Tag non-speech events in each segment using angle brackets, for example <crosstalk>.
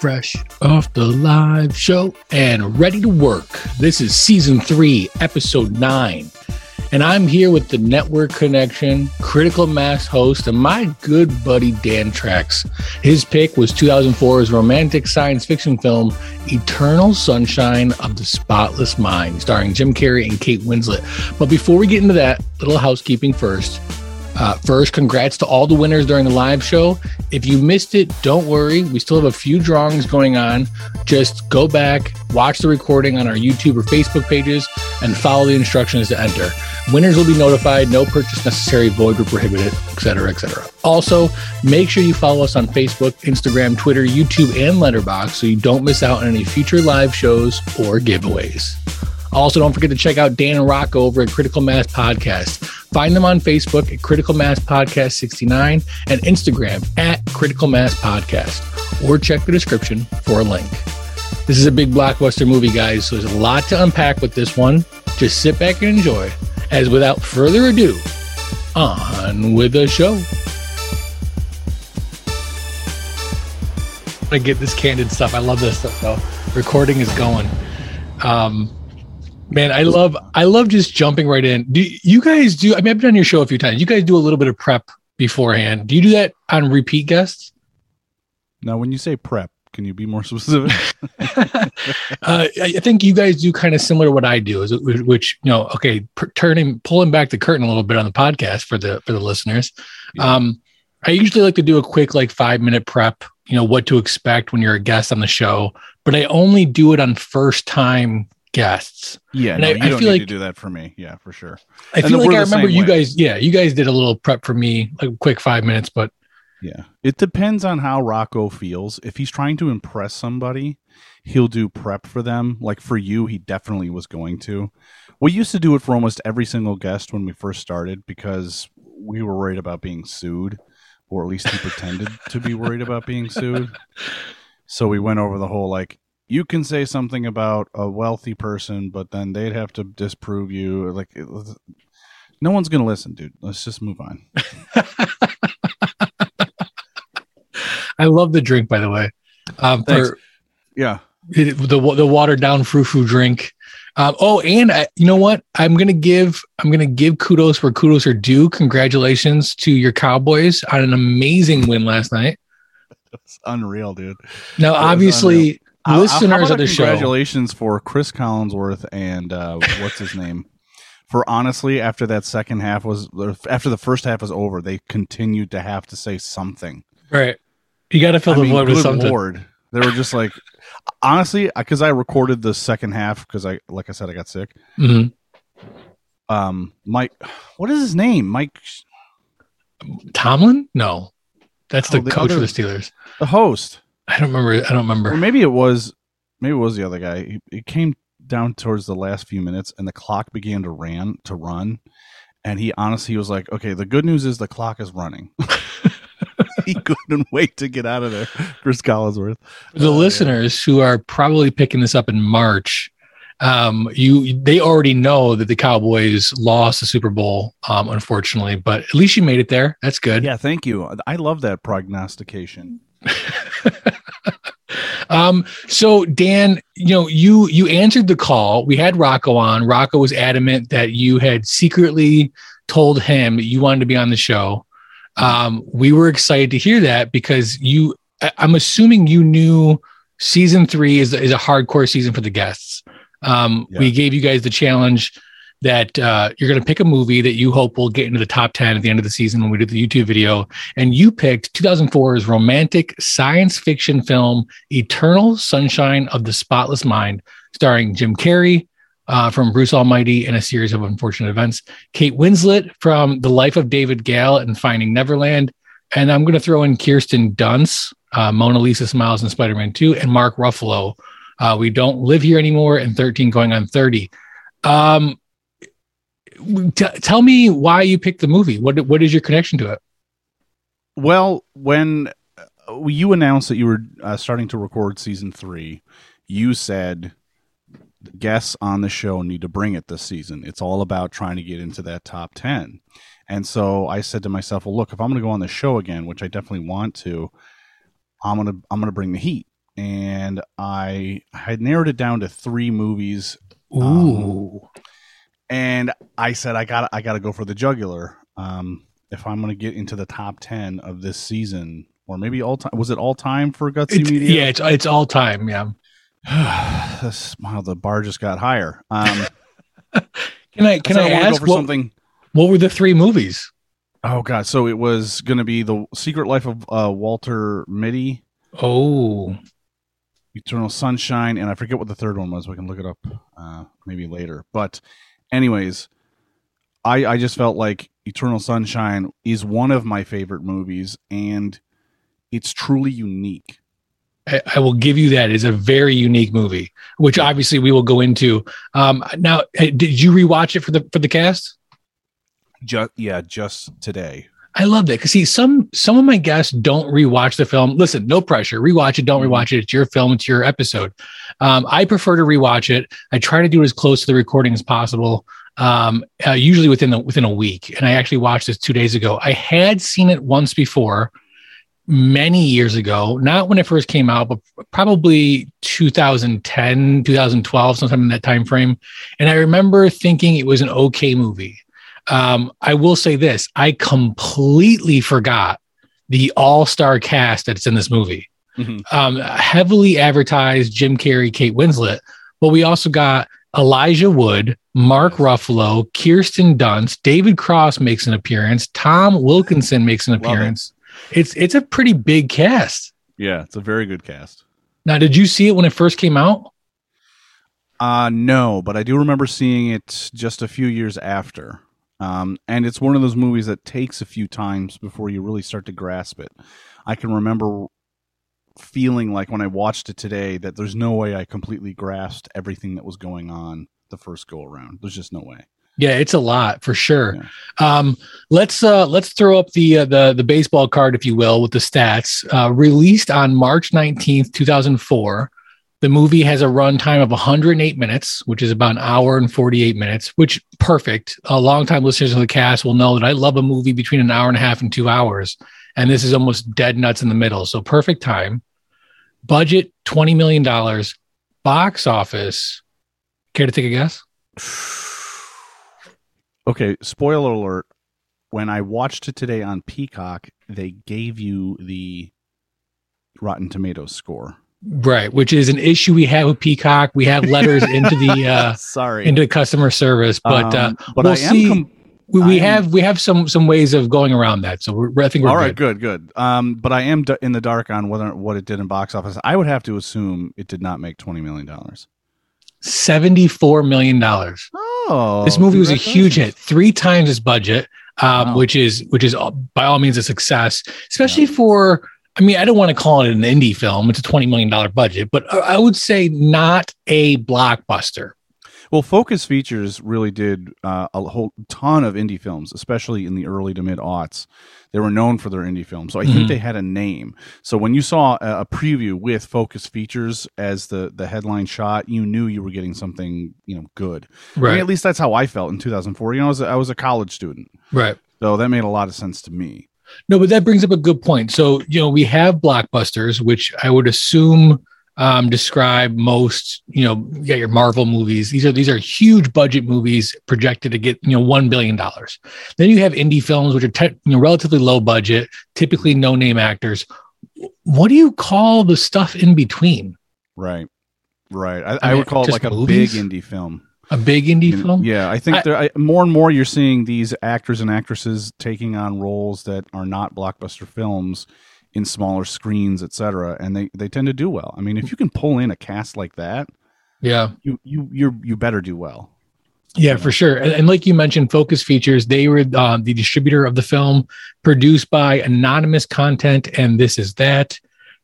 fresh off the live show and ready to work. This is season three, episode nine. And I'm here with the Network Connection Critical Mass host and my good buddy Dan Trax. His pick was 2004's romantic science fiction film Eternal Sunshine of the Spotless Mind, starring Jim Carrey and Kate Winslet. But before we get into that, little housekeeping first. Uh, first, congrats to all the winners during the live show. If you missed it, don't worry. We still have a few drawings going on. Just go back, watch the recording on our YouTube or Facebook pages, and follow the instructions to enter. Winners will be notified. No purchase necessary, void or prohibited, etc., etc. Also, make sure you follow us on Facebook, Instagram, Twitter, YouTube, and Letterboxd so you don't miss out on any future live shows or giveaways. Also, don't forget to check out Dan and Rock over at Critical Mass Podcast. Find them on Facebook at Critical Mass Podcast 69 and Instagram at Critical Mass Podcast, or check the description for a link. This is a big blockbuster movie, guys, so there's a lot to unpack with this one. Just sit back and enjoy. As without further ado, on with the show. I get this candid stuff. I love this stuff though. Recording is going. Um, Man, I love I love just jumping right in. Do you guys do? I mean, I've been on your show a few times. You guys do a little bit of prep beforehand. Do you do that on repeat guests? Now, when you say prep, can you be more <laughs> specific? <laughs> uh, I think you guys do kind of similar to what I do, is which you know, okay, per- turning pulling back the curtain a little bit on the podcast for the for the listeners. Yeah. Um, I usually like to do a quick like five minute prep. You know what to expect when you're a guest on the show, but I only do it on first time guests. Yeah, and no, I, you I don't feel need like to do that for me. Yeah, for sure. I feel like I remember you way. guys. Yeah, you guys did a little prep for me, like a quick five minutes. But Yeah. It depends on how Rocco feels. If he's trying to impress somebody, he'll do prep for them. Like for you, he definitely was going to. We used to do it for almost every single guest when we first started because we were worried about being sued, or at least he pretended to be worried about being sued. So we went over the whole like, you can say something about a wealthy person, but then they'd have to disprove you. Like, it no one's going to listen, dude. Let's just move on. <laughs> I love the drink, by the way. Um, for Yeah. it, the the watered down frou frou drink. Um, oh, and I, you know what? I'm gonna give I'm gonna give kudos where kudos are due. Congratulations to your Cowboys on an amazing win last night. It's unreal, dude. Now, obviously, listeners of the show. Congratulations for Chris Collinsworth and uh, what's his name? For honestly, after that second half was after the first half was over, they continued to have to say something. Right. You got to fill I the mean, void with something. lord, they were just like, honestly, because I recorded the second half because I, like I said, I got sick. Mhm. Um, Mike, what is his name? Mike, Tomlin? No, that's the, Oh, the coach for the Steelers. the host, I don't remember. I don't or remember. maybe it was, maybe it was the other guy. He, he came down towards the last few minutes, and the clock began to ran to run, and he honestly was like, "Okay, the good news is the clock is running." <laughs> he couldn't wait to get out of there, Chris Collinsworth. the yeah. listeners who are probably picking this up in March, um, you they already know that the Cowboys lost the Super Bowl, um, unfortunately, but at least you made it there. That's good. Yeah, thank you. I love that prognostication. <laughs> um, so Dan, you know, you you answered the call. We had Rocco on. Rocco was adamant that you had secretly told him you wanted to be on the show. Um, we were excited to hear that because you I- I'm assuming you knew season three is, is a hardcore season for the guests. Um, Yeah. we gave you guys the challenge that uh, you're going to pick a movie that you hope will get into the top 10 at the end of the season when we do the YouTube video. And you picked 2004's romantic science fiction film, Eternal Sunshine of the Spotless Mind, starring Jim Carrey uh, from Bruce Almighty and a series of unfortunate events, Kate Winslet from The Life of David Gale and Finding Neverland. And I'm going to throw in Kirsten Dunst, uh, Mona Lisa Smiles and Spider Man 2, and Mark Ruffalo. Uh, we don't live here anymore, and 13 going on 30. Um, t- tell me why you picked the movie. What what is your connection to it? Well, when uh, you announced that you were uh, starting to record season three, you said the guests on the show need to bring it this season. It's all about trying to get into that top 10. And so I said to myself, well, look, if I'm going to go on the show again, which I definitely want to, I'm going to I'm going to bring the heat. and I had narrowed it down to three movies. Ooh. And I said I got I got to go for the jugular. Um, if I'm going to get into the top ten of this season, or maybe all time, was it all time for Gutsy It's- Media? yeah, it's it's all time. Yeah. <sighs> this, wow, the bar just got higher. Um, <laughs> Can I can I, wanna ask what, something? what were the three movies? Oh god, so it was going to be the Secret Life of uh, Walter Mitty, Oh, Eternal Sunshine, and I forget what the third one was. We can look it up uh, maybe later. But, anyways, I I just felt like Eternal Sunshine is one of my favorite movies, and it's truly unique. I, I will give you that. It's a very unique movie, which obviously we will go into. Um, now, eh, did you rewatch it for the for the cast? Just yeah, just today. I love that because see some some of my guests don't rewatch the film. Listen, no pressure. Rewatch it. Don't rewatch it. It's your film. It's your episode. Um, I prefer to rewatch it. I try to do it as close to the recording as possible. Um, uh, usually within the, within a week. And I actually watched this two days ago. I had seen it once before, many years ago. Not when it first came out, but probably 2010, 2012, sometime in that time frame. And I remember thinking it was an okay movie. Um, I will say this: I completely forgot the all-star cast that's in this movie. Mhm. Um, heavily advertised Jim Carrey, Kate Winslet, but we also got Elijah Wood, Mark Ruffalo, Kirsten Dunst, David Cross makes an appearance, Tom Wilkinson makes an Love it. appearance. It's it's a pretty big cast. Yeah, it's a very good cast. Now, did you see it when it first came out? Uh no, but I do remember seeing it just a few years after. Um, and it's one of those movies that takes a few times before you really start to grasp it. I can remember feeling like when I watched it today that there's no way I completely grasped everything that was going on the first go around. There's just no way. Yeah, it's a lot for sure. Um, let's uh, let's throw up the uh, the the baseball card, if you will, with the stats. Uh, released on March nineteenth, two thousand four. The movie has a runtime of 108 minutes, which is about an hour and 48 minutes, which perfect. Uh, longtime listeners of the cast will know that I love a movie between an hour and a half and two hours, and this is almost dead nuts in the middle. So perfect time. Budget $20 million. Box office. Care to take a guess? <sighs> Okay, spoiler alert. When I watched it today on Peacock, they gave you the Rotten Tomatoes score. Right, which is an issue we have with Peacock. We have letters <laughs> into the uh, Sorry. into customer service, but uh, Um, but we'll I am see. com- we, we am- have we have some some ways of going around that. So we're, I think we're All right, good. good, good. Um, but I am d- in the dark on whether what it did in box office. I would have to assume it did not make twenty million dollars. Seventy four million dollars. Oh, this movie was a huge hit, three times its budget, um, Wow. which is which is uh, by all means a success, especially for. I mean, I don't want to call it an indie film. It's a twenty million dollar budget, but I- would say not a blockbuster. Well, Focus Features really did uh, a whole ton of indie films, especially in the early to mid aughts. They were known for their indie films, so I Mhm. think they had a name. So when you saw a, a preview with Focus Features as the the headline shot, you knew you were getting something you know good. I mean, Right, at least that's how I felt in 2004. You know, I was a, I was a college student, right. so that made a lot of sense to me. No, but that brings up a good point. So, you know, we have blockbusters, which I would assume um, describe most, you know, you got your Marvel movies. These are these are huge budget movies projected to get, you know, one billion dollars. Then you have indie films, which are te- you know, relatively low budget, typically no name actors. What do you call the stuff in between? Right, right. I, I I, mean, would call it like a movies? big indie film. A big indie You know, film? Yeah, I think I- there, I, more and more you're seeing these actors and actresses taking on roles that are not blockbuster films in smaller screens, etc. And they, they tend to do well. I mean, if you can pull in a cast like that, Yeah. you you you you better do well. Yeah, for sure. And, and like you mentioned, Focus Features, they were um, the distributor of the film, produced by Anonymous Content, and This Is That,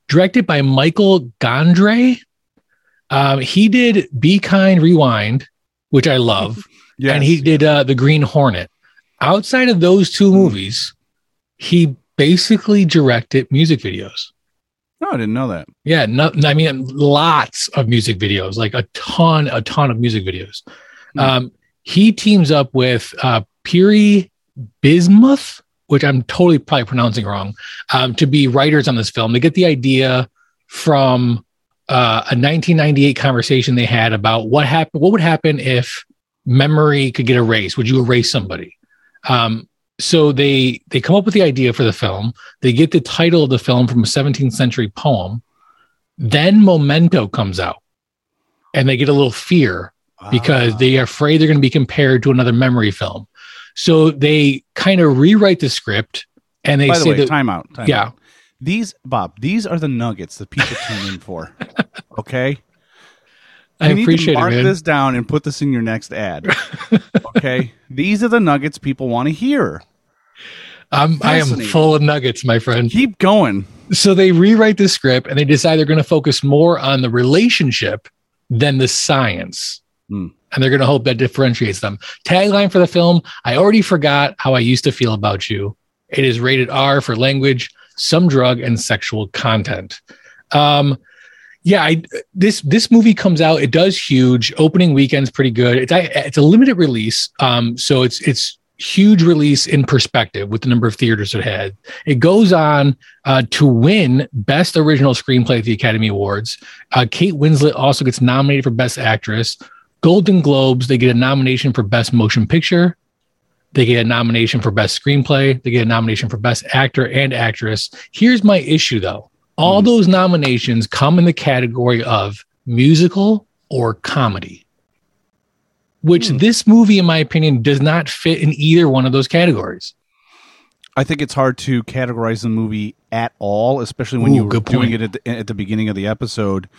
directed by Michael Gondry. Um, he did Be Kind Rewind, which I love, <laughs> Yeah, and he did uh, The Green Hornet. Outside of those two movies, he basically directed music videos. No, I didn't know that. Yeah, no, I mean, lots of music videos, like a ton, a ton of music videos. Hmm. Um, he teams up with uh, Piri Bismuth, which I'm totally probably pronouncing wrong, um, to be writers on this film. They get the idea from uh, a 1998 conversation they had about what happened. What would happen if memory could get erased? Would you erase somebody? Um, so they they come up with the idea for the film. They get the title of the film from a 17th century poem. Then Memento comes out, and they get a little fear because Ah. they are afraid they're going to be compared to another memory film. So they kind of rewrite the script, and they By the say way, that time out. time yeah, out. These Bob, these are the nuggets that people tune in for. <laughs> Okay, I You need to appreciate it, mark man. this down and put this in your next ad. <laughs> Okay, these are the nuggets people want to hear. I'm, I am full of nuggets, my friend. Keep going. So they rewrite the script and they decide they're going to focus more on the relationship than the science. Hmm. And they're going to hope that differentiates them. Tagline for the film I already forgot how I used to feel about you. It is rated R for language, some drug, and sexual content. Um, yeah, I, this this movie comes out. It does huge. Opening weekend's pretty good. It's it's a limited release, um, so it's it's huge release in perspective with the number of theaters it had. It goes on uh, to win Best Original Screenplay at the Academy Awards. Uh, Kate Winslet also gets nominated for Best Actress. Golden Globes, they get a nomination for Best Motion Picture. They get a nomination for Best Screenplay. They get a nomination for Best Actor and Actress. Here's my issue, though all Hmm. those nominations come in the category of musical or comedy, which Hmm. this movie, in my opinion, does not fit in either one of those categories. I think it's hard to categorize the movie at all, especially when Ooh, you were doing it at the, at the beginning of the episode.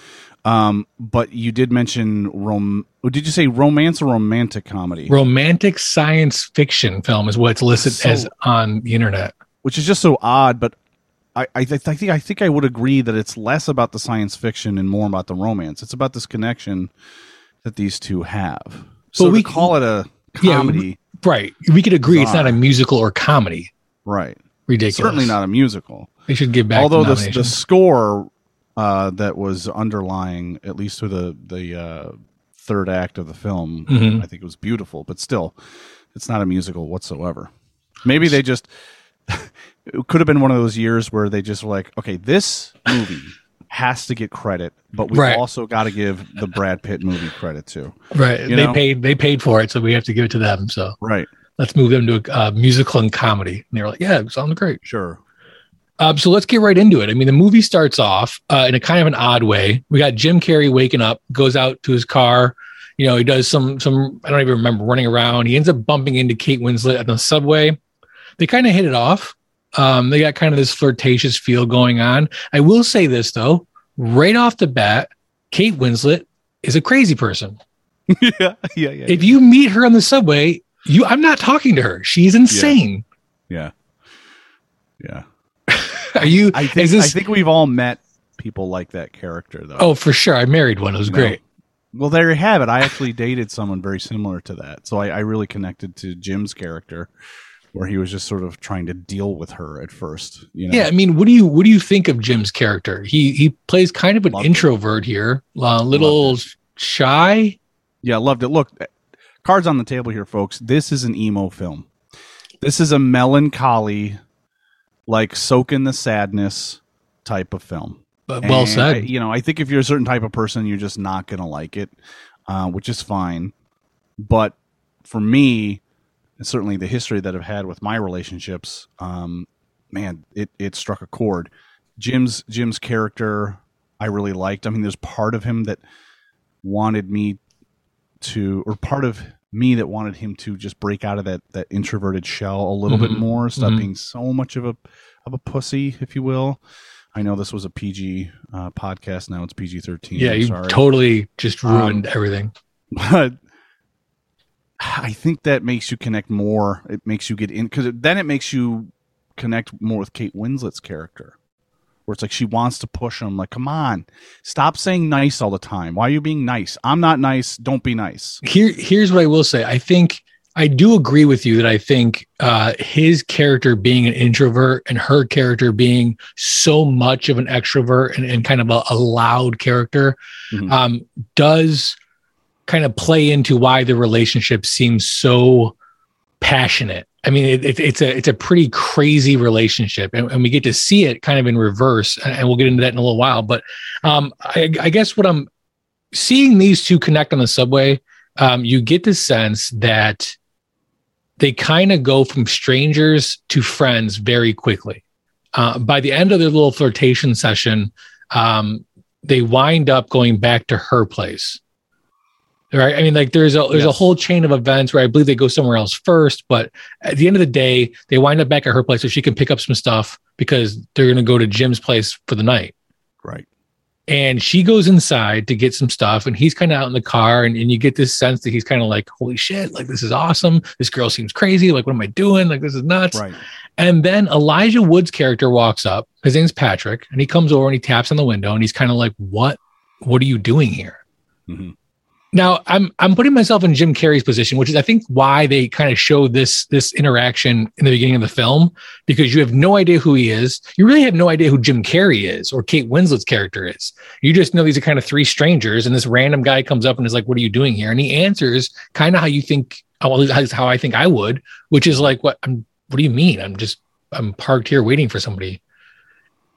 Um, but you did mention rom. Did you say romance or romantic comedy? Romantic science fiction film is what's listed So- as on the internet. which is just so odd. But I, I, th- I think I think I would agree that it's less about the science fiction and more about the romance. It's about this connection that these two have. So But we- call it a Yeah, comedy, Right. We could agree it's not a musical or comedy. right? Ridiculous. Certainly not a musical. They should give back. Although the, the, the score uh, that was underlying, at least through the the uh, third act of the film, Mhm. I think it was beautiful. But still, it's not a musical whatsoever. Maybe they just <laughs> it could have been one of those years where they just were like, okay, this movie has to get credit, but we Right. also got to give the Brad Pitt movie credit too. right. you They know? paid. They paid for it, so we have to give it to them. So Right. let's move them to a uh, musical and comedy. And they were like, "Yeah, it sounds great." Sure. Um, so let's get right into it. I mean, the movie starts off uh, in a kind of an odd way. We got Jim Carrey waking up, goes out to his car. You know, he does some some I don't even remember running around. He ends up bumping into Kate Winslet at the subway. They kind of hit it off. Um, they got kind of this flirtatious feel going on. I will say this though, right off the bat, Kate Winslet is a crazy person. <laughs> yeah. Yeah. Yeah. If you meet her on the subway, you I'm not talking to her. She's insane. yeah. Yeah. <laughs> Are you? I think is this? I think we've all met people like that character though. oh, for sure. I married one. It was No. great. Well, there you have it. I actually dated someone very similar to that, so I, I really connected to Jim's character, where he was just sort of trying to deal with her at first. You know? Yeah, I mean, what do you what do you think of Jim's character? He he plays kind of an Loved it. introvert here, a little shy. yeah, loved it. Look, cards on the table here, folks. This is an emo film. This is a melancholy, like soak in the sadness type of film. But well And said. I- you know, I think if you're a certain type of person, you're just not going to like it, uh, which is fine. But for me, and certainly the history that I've had with my relationships, um, man, it, it struck a chord. Jim's Jim's character, I really liked. I mean, there's part of him that wanted me to, or part of me that wanted him to just break out of that that introverted shell a little bit Mhm. more, stop Mhm. being so much of a of a pussy, if you will. I know this was a PG uh, podcast. Now it's PG thirteen. yeah, you totally just Um, ruined everything. but I think that makes you connect more. It makes you get in because then it makes you connect more with Kate Winslet's character, where it's like she wants to push him. Like, come on, stop saying nice all the time. Why are you being nice? I'm not nice. Don't be nice. Here here's what I will say. I think I do agree with you that I think uh, his character being an introvert and her character being so much of an extrovert and, and kind of a, a loud character Mhm. um, does kind of play into why the relationship seems so passionate I mean, it, it, it's a it's a pretty crazy relationship, and, and, we get to see it kind of in reverse, and we'll get into that in a little while. But um, I, I, guess what I'm seeing these two connect on the subway, um, you get the sense that they kind of go from strangers to friends very quickly. Uh, by the end of their little flirtation session, um, they wind up going back to her place right? I mean like there's a there's yes. a whole chain of events where i believe they go somewhere else first but at the end of the day they wind up back at her place so she can pick up some stuff because they're going to go to jim's place for the night. Right. And she goes inside to get some stuff and he's kind of out in the car and, and you get this sense that he's kind of like holy shit like this is awesome. This girl seems crazy. Like what am i doing? Like this is nuts. Right. And then elijah wood's character walks up. His name's patrick and he comes over and he taps on the window and he's kind of like what what are you doing here? Mm-hmm. Now I'm I'm putting myself in Jim Carrey's position, which is I think why they kind of show this this interaction in the beginning of the film because you have no idea who he is. You really have no idea who Jim Carrey is or Kate Winslet's character is. You just know these are kind of three strangers, and this random guy comes up and is like, "What are you doing here?" And he answers kind of how you think, well, how I think I would, which is like, "What? I'm, what do you mean? I'm just I'm parked here waiting for somebody."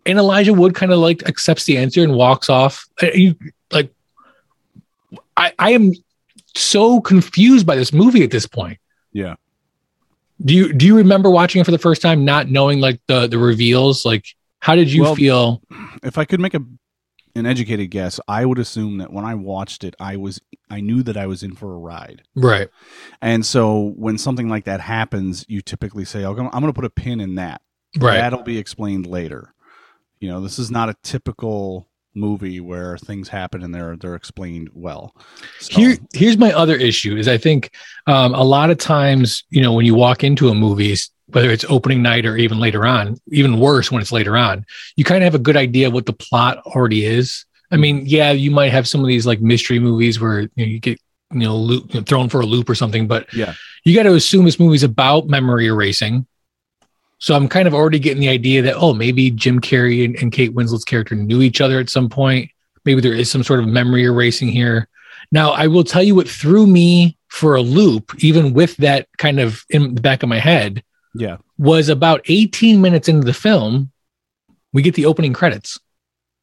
And Elijah Wood kind of like accepts the answer and walks off. Uh, you, like I, I am so confused by this movie at this point. Yeah. Do you do you remember watching it for the first time, not knowing like the the reveals? Like, how did you well, feel? If I could make a an educated guess, I would assume that when I watched it, I was I knew that I was in for a ride. Right. And so when something like that happens, you typically say, "Okay, I'm going to put a pin in that." Right. That'll be explained later. You know, this is not a typical movie where things happen and they're they're explained well. So. Here here's my other issue is I think um, a lot of times you know when you walk into a movie whether it's opening night or even later on even worse when it's later on you kind of have a good idea of what the plot already is. I mean yeah you might have some of these like mystery movies where you, know, you get you know, loop, you know thrown for a loop or something but yeah you got to assume this movie's about memory erasing so I'm kind of already getting the idea that, oh, maybe Jim Carrey and, and Kate Winslet's character knew each other at some point. Maybe there is some sort of memory erasing here. Now, I will tell you what threw me for a loop, even with that kind of in the back of my head. Yeah. Was about 18 minutes into the film, we get the opening credits.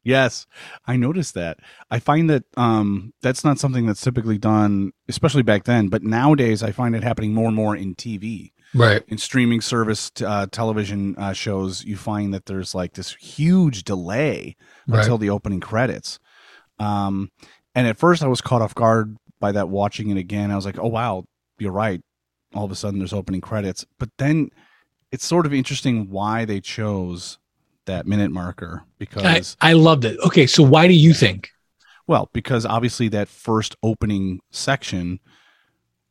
Yes, I noticed that. I find that um, that's not something that's typically done, especially back then. But nowadays, I find it happening more and more in TV right. in streaming service uh, television uh, shows you find that there's like this huge delay right. until the opening credits. Um, and at first i was caught off guard by that watching it again. I was like oh wow you're right. All of a sudden there's opening credits. But then it's sort of interesting why they chose that minute marker because I, I loved it. Okay so why do you think? Well because obviously that first opening section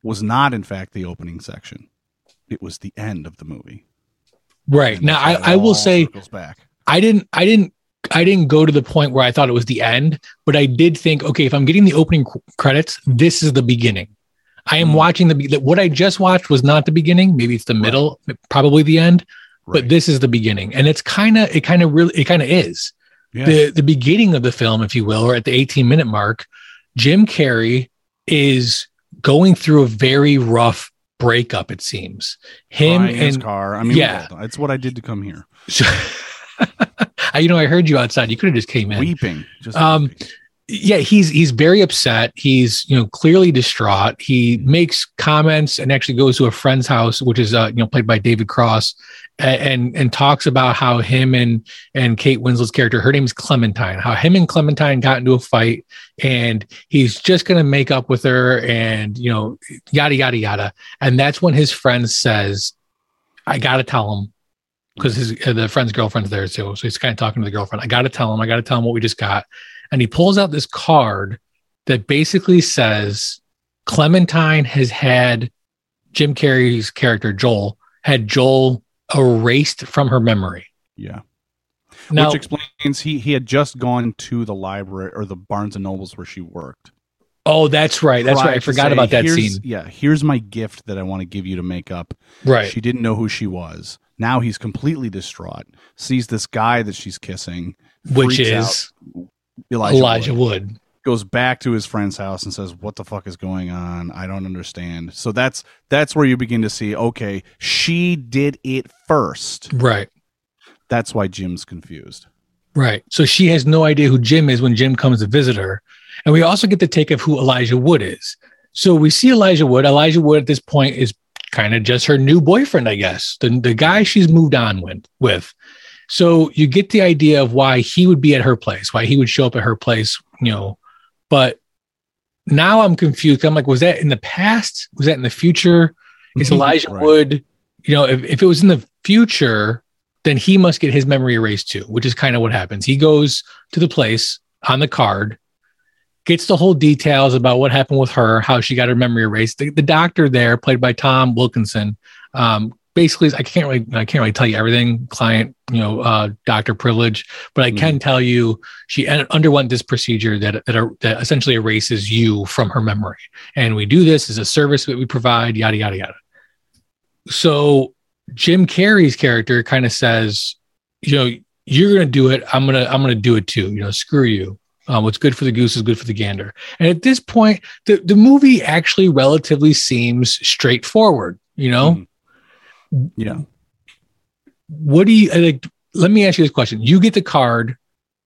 was not in fact the opening section it was the end of the movie. Right. now I, I will say. I didn't I didn't I didn't go to the point where I thought it was the end, but I did think, okay, if I'm getting the opening credits, this is the beginning. I am mm. watching the what I just watched was not the beginning. Maybe it's the middle, probably the end, right. but this is the beginning, and it's kind of it kind of really it kind of is yeah. the the beginning of the film, if you will, or at the 18 minute mark. Jim Carrey is going through a very rough breakup. It seems him and car. I mean, yeah, it's what I did to come here. <laughs> you know, I heard you outside. You could have just came in weeping. Just um, weeping. Yeah, he's he's very upset. He's you know clearly distraught. He makes comments and actually goes to a friend's house, which is uh, you know played by David Cross, and and talks about how him and and Kate Winslet's character, her name is Clementine, how him and Clementine got into a fight, and he's just gonna make up with her, and you know, yada yada yada. And that's when his friend says, "I gotta tell him." Because his uh, the friend's girlfriend's there too, so he's kind of talking to the girlfriend. I got to tell him. I got to tell him what we just got, and he pulls out this card that basically says Clementine has had Jim Carrey's character Joel had Joel erased from her memory. Yeah. Now, Which explains he he had just gone to the library or the Barnes and Nobles where she worked. Oh, that's right. That's right. I forgot say, about that scene. Yeah, here's my gift that I want to give you to make up. Right. She didn't know who she was. Now he's completely distraught. Sees this guy that she's kissing, which is Elijah, Elijah Wood. Wood. goes back to his friend's house and says, "What the fuck is going on? I don't understand." So that's that's where you begin to see, okay, she did it first. Right. That's why Jim's confused. Right. So she has no idea who Jim is when Jim comes to visit her. And we also get the take of who Elijah Wood is. So we see Elijah Wood. Elijah Wood at this point is kind of just her new boyfriend, I guess, the, the guy she's moved on with, with. So you get the idea of why he would be at her place, why he would show up at her place, you know. But now I'm confused. I'm like, was that in the past? Was that in the future? Is Elijah Right. Wood, you know, if, if it was in the future, then he must get his memory erased too, which is kind of what happens. He goes to the place on the card, gets the whole details about what happened with her, how she got her memory erased. The, the doctor there, played by Tom Wilkinson, um, basically, I can't really, I can't really tell you everything. Client, you know, uh, doctor privilege, but I can tell you she underwent this procedure that that, are, that essentially erases you from her memory, and we do this as a service that we provide. Yada yada yada. So Jim Carrey's character kind of says, you know, you're gonna do it. I'm gonna I'm gonna do it too. You know, screw you. Um, what's good for the goose is good for the gander. And at this point, the the movie actually relatively seems straightforward. You know, Mhm. Yeah. what do you uh, like? Let me ask you this question: You get the card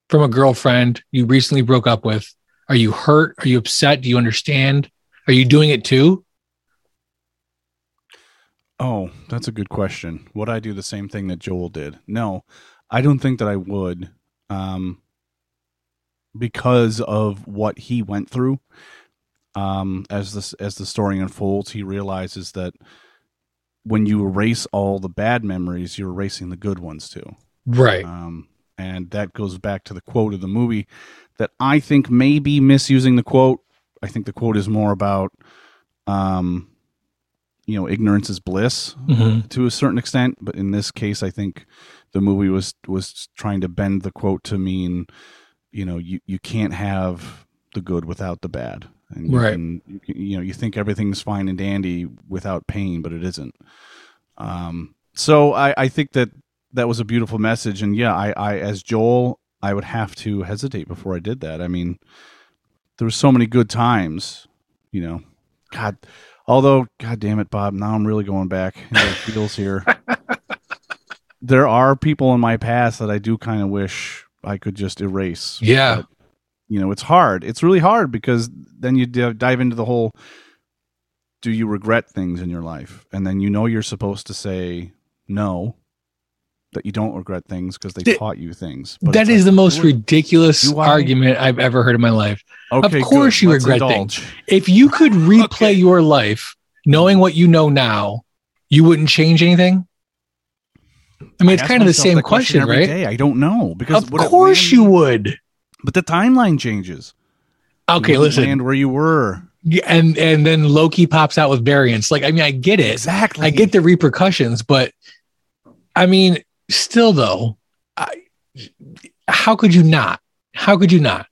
from a girlfriend you recently broke up with. Are you hurt? Are you upset? Do you understand? Are you doing it too? Oh, that's a good question. Would I do the same thing that Joel did? No, I don't think that I would. Um, because of what he went through. Um, as this as the story unfolds, he realizes that when you erase all the bad memories, you're erasing the good ones too. Right. Um, and that goes back to the quote of the movie that I think may be misusing the quote. I think the quote is more about, um, you know, ignorance is bliss Mhm. to a certain extent, but in this case, I think the movie was was trying to bend the quote to mean, you know, you you can't have the good without the bad, and you Right. can, you, can- you know, you think everything's fine and dandy without pain, but it isn't. Um, so I I think that that was a beautiful message, and yeah, I I as Joel, I would have to hesitate before I did that. I mean, there were so many good times, you know. God, although, God damn it, Bob, now I'm really going back into the feels here. <laughs> there are people in my past that I do kind of wish I could just erase. Yeah. But, you know, it's hard. It's really hard because then you d- dive into the whole do you regret things in your life? And then you know you're supposed to say no, that you don't regret things because they Th- taught you things. But That like, the most do ridiculous argument I've ever heard in my life. Okay, of course good. you Let's regret indulge. If you could replay Okay. your life knowing what you know now, you wouldn't change anything. I mean, it's kind of the same that question, right? day. I don't know because Of would it course you would. But the timeline changes. Okay, listen. land where you were. Yeah, and and then Loki pops out with variants. Like, I mean, I get it. Exactly. I get the repercussions, but I mean, still though, I, how could you not? How could you not?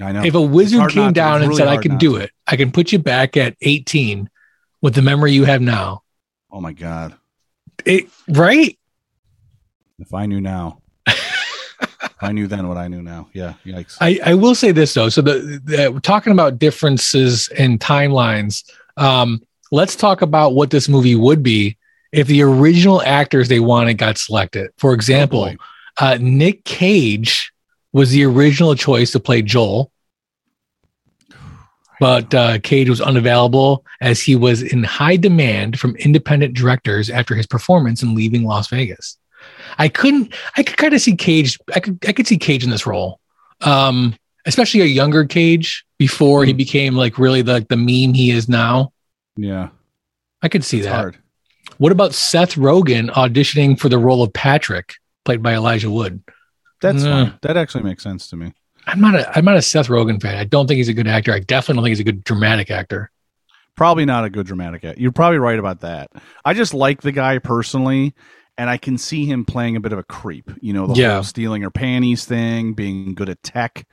I know. If a wizard came down It's and really said, "I can do to. it. I can put you back at 18 with the memory you have now," oh my god! it right? If I knew now, I knew then what I knew now. Yeah. Yikes. I, I will say this though. So the, the talking about differences in timelines. Um, let's talk about what this movie would be if the original actors they wanted got selected. For example, Oh, uh, Nick Cage was the original choice to play Joel, <sighs> but uh, Cage was unavailable as he was in high demand from independent directors after his performance in Leaving Las Vegas. I couldn't. I could kind of see Cage. I could. I could see Cage in this role, um, especially a younger Cage before he Hmm. became like really the the meme he is now. yeah. I could see It's that. hard. What about Seth Rogen auditioning for the role of Patrick, played by Elijah Wood? That's fine. That actually makes sense to me. I'm not a I'm not a Seth Rogen fan. I don't think he's a good actor. I definitely don't think he's a good dramatic actor. Probably not a good dramatic actor. You're probably right about that. I just like the guy personally, and I can see him playing a bit of a creep. You know, the Yeah. whole stealing her panties thing, being good at tech.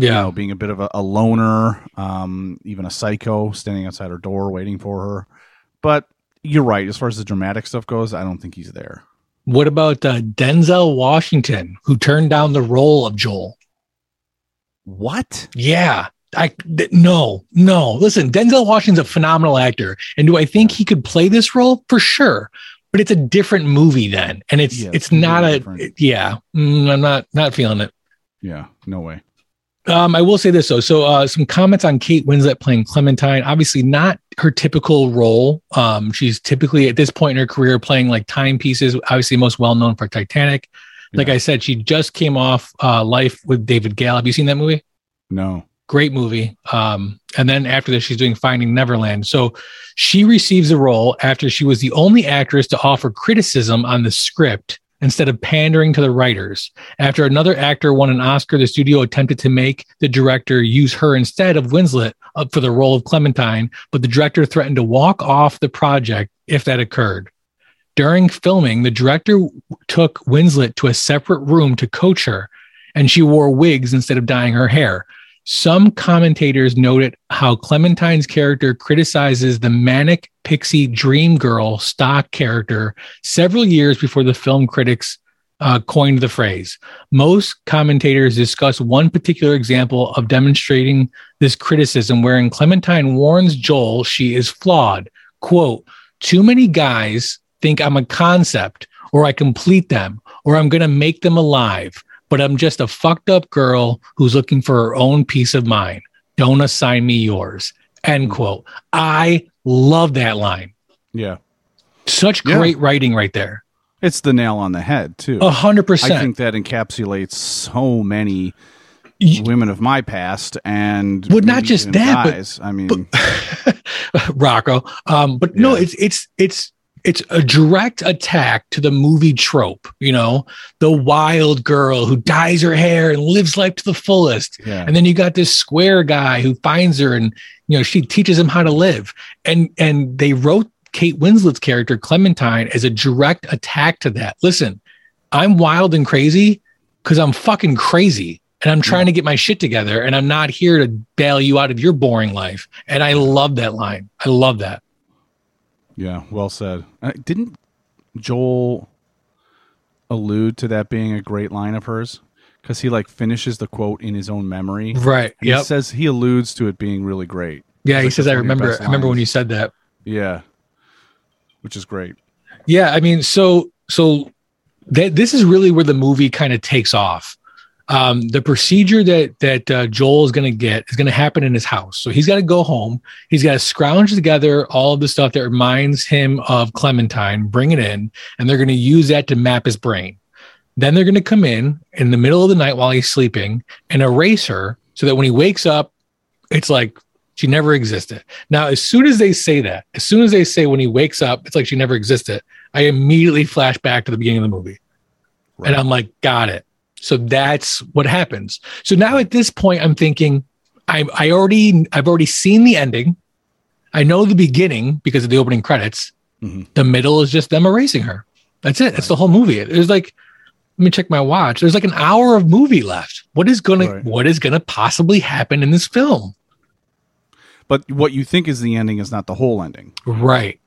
Yeah. you know, being a bit of a, a loner, um, even a psycho, standing outside her door waiting for her. But you're right. As far as the dramatic stuff goes, I don't think he's there. What about uh, Denzel Washington, who turned down the role of Joel? What? Yeah. I th- no, no. Listen, Denzel Washington's a phenomenal actor, and do I think he could play this role for sure? But it's a different movie then, and it's Yeah, it's it's not a completely yeah. Mm, I'm not not feeling it. Yeah, no way. Um, I will say this though. So, uh, some comments on Kate Winslet playing Clementine. Obviously, not her typical role. Um, she's typically at this point in her career playing like timepieces. Obviously, most well known for Titanic. Like Yeah. I said, she just came off uh, Life with David Gale. Have you seen that movie? No. Great movie. Um, and then after this, she's doing Finding Neverland. So she receives a role after she was the only actress to offer criticism on the script instead of pandering to the writers. After another actor won an Oscar, the studio attempted to make the director use her instead of Winslet for the role of Clementine, but the director threatened to walk off the project if that occurred. During filming, the director took Winslet to a separate room to coach her, and she wore wigs instead of dyeing her hair. Some commentators noted how Clementine's character criticizes the manic pixie dream girl stock character several years before the film critics uh, coined the phrase. Most commentators discuss one particular example of demonstrating this criticism, wherein Clementine warns Joel she is flawed. Quote, too many guys think I'm a concept or I complete them or I'm going to make them alive, but I'm just a fucked up girl who's looking for her own peace of mind. Don't assign me yours. End quote. I love that line. Yeah. Such Yeah. great writing right there. It's the nail on the head, too. A hundred percent. I think that encapsulates so many women of my past and Well, not just that, but- I mean, <laughs> Rocco. Um, but no, it's it's it's it's a direct attack to the movie trope, you know, the wild girl who dyes her hair and lives life to the fullest. yeah, And then you got this square guy who finds her and you know she teaches him how to live. And and they wrote Kate Winslet's character Clementine as a direct attack to that. Listen, I'm wild and crazy because I'm fucking crazy and I'm trying to get my shit together and I'm not here to bail you out of your boring life. And I love that line. I love that. Yeah, well said. Uh, didn't Joel allude to that being a great line of hers? Because he like finishes the quote in his own memory. Right. Yep. He says he alludes to it being really great. Yeah, he like says I one of your remember I remember when you said that. Yeah, which is great. Yeah, I mean, so so that this is really where the movie kind of takes off. Um, the procedure that that uh, Joel is going to get is going to happen in his house. So he's got to go home. He's got to scrounge together all of the stuff that reminds him of Clementine, bring it in, and they're going to use that to map his brain. Then they're going to come in in the middle of the night while he's sleeping and erase her, so that when he wakes up, it's like she never existed. Now, as soon as they say that, as soon as they say when he wakes up, it's like she never existed. I immediately flash back to the beginning of the movie. Right. And I'm like, got it. So that's what happens. So now at this point, I'm thinking, I I already I've already seen the ending. I know the beginning because of the opening credits. Mhm. The middle is just them erasing her. That's it. That's the whole movie. There's like, let me check my watch. There's like an hour of movie left. What is gonna Right. what is gonna possibly happen in this film? But what you think is the ending is not the whole ending. Right.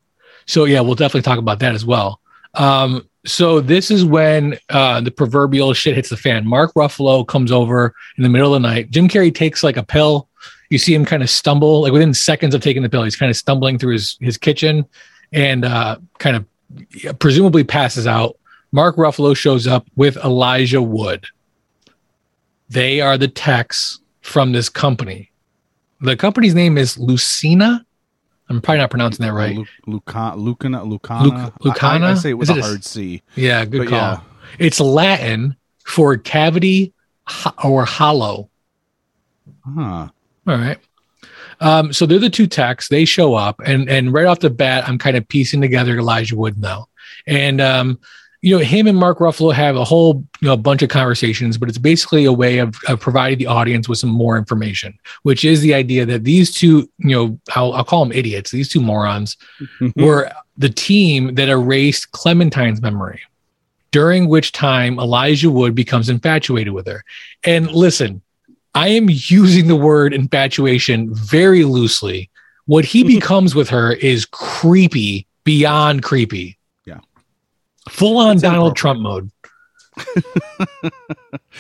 So yeah, we'll definitely talk about that as well. Um, so this is when uh, the proverbial shit hits the fan. Mark Ruffalo comes over in the middle of the night. Jim Carrey takes like a pill. You see him kind of stumble, like within seconds of taking the pill, he's kind of stumbling through his his kitchen and uh, kind of presumably passes out. Mark Ruffalo shows up with Elijah Wood. They are the techs from this company. The company's name is Lucina. I'm probably not pronouncing that right. Lu- Luca, Lucana, Lucana. I- I, say it with Is a it a- hard C. Yeah, good But call. yeah. It's Latin for cavity or hollow. Huh. All right. Um, so they're the two techs. They show up, and and right off the bat, I'm kind of piecing together Elijah Wood now, and um, you know, him and Mark Ruffalo have a whole you know bunch of conversations, but it's basically a way of, of providing the audience with some more information, which is the idea that these two, you know, I'll, I'll call them idiots. These two morons mm-hmm. were the team that erased Clementine's memory, during which time Elijah Wood becomes infatuated with her. And listen, I am using the word infatuation very loosely. What he <laughs> becomes with her is creepy beyond creepy. Full on It's Donald. Trump mode. <laughs>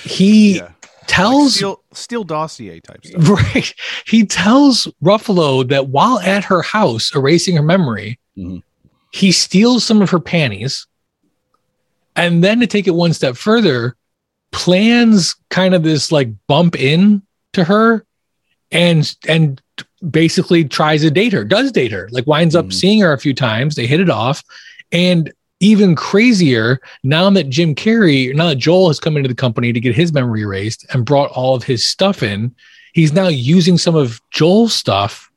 he yeah. tells steal, Steele dossier type stuff. right he tells ruffalo that while at her house erasing her memory Mhm. he steals some of her panties and then to take it one step further plans kind of this like bump in to her and and basically tries to date her does date her like winds up Mhm. seeing her a few times they hit it off and even crazier now that jim carrey now that joel has come into the company to get his memory erased and brought all of his stuff in he's now using some of joel's stuff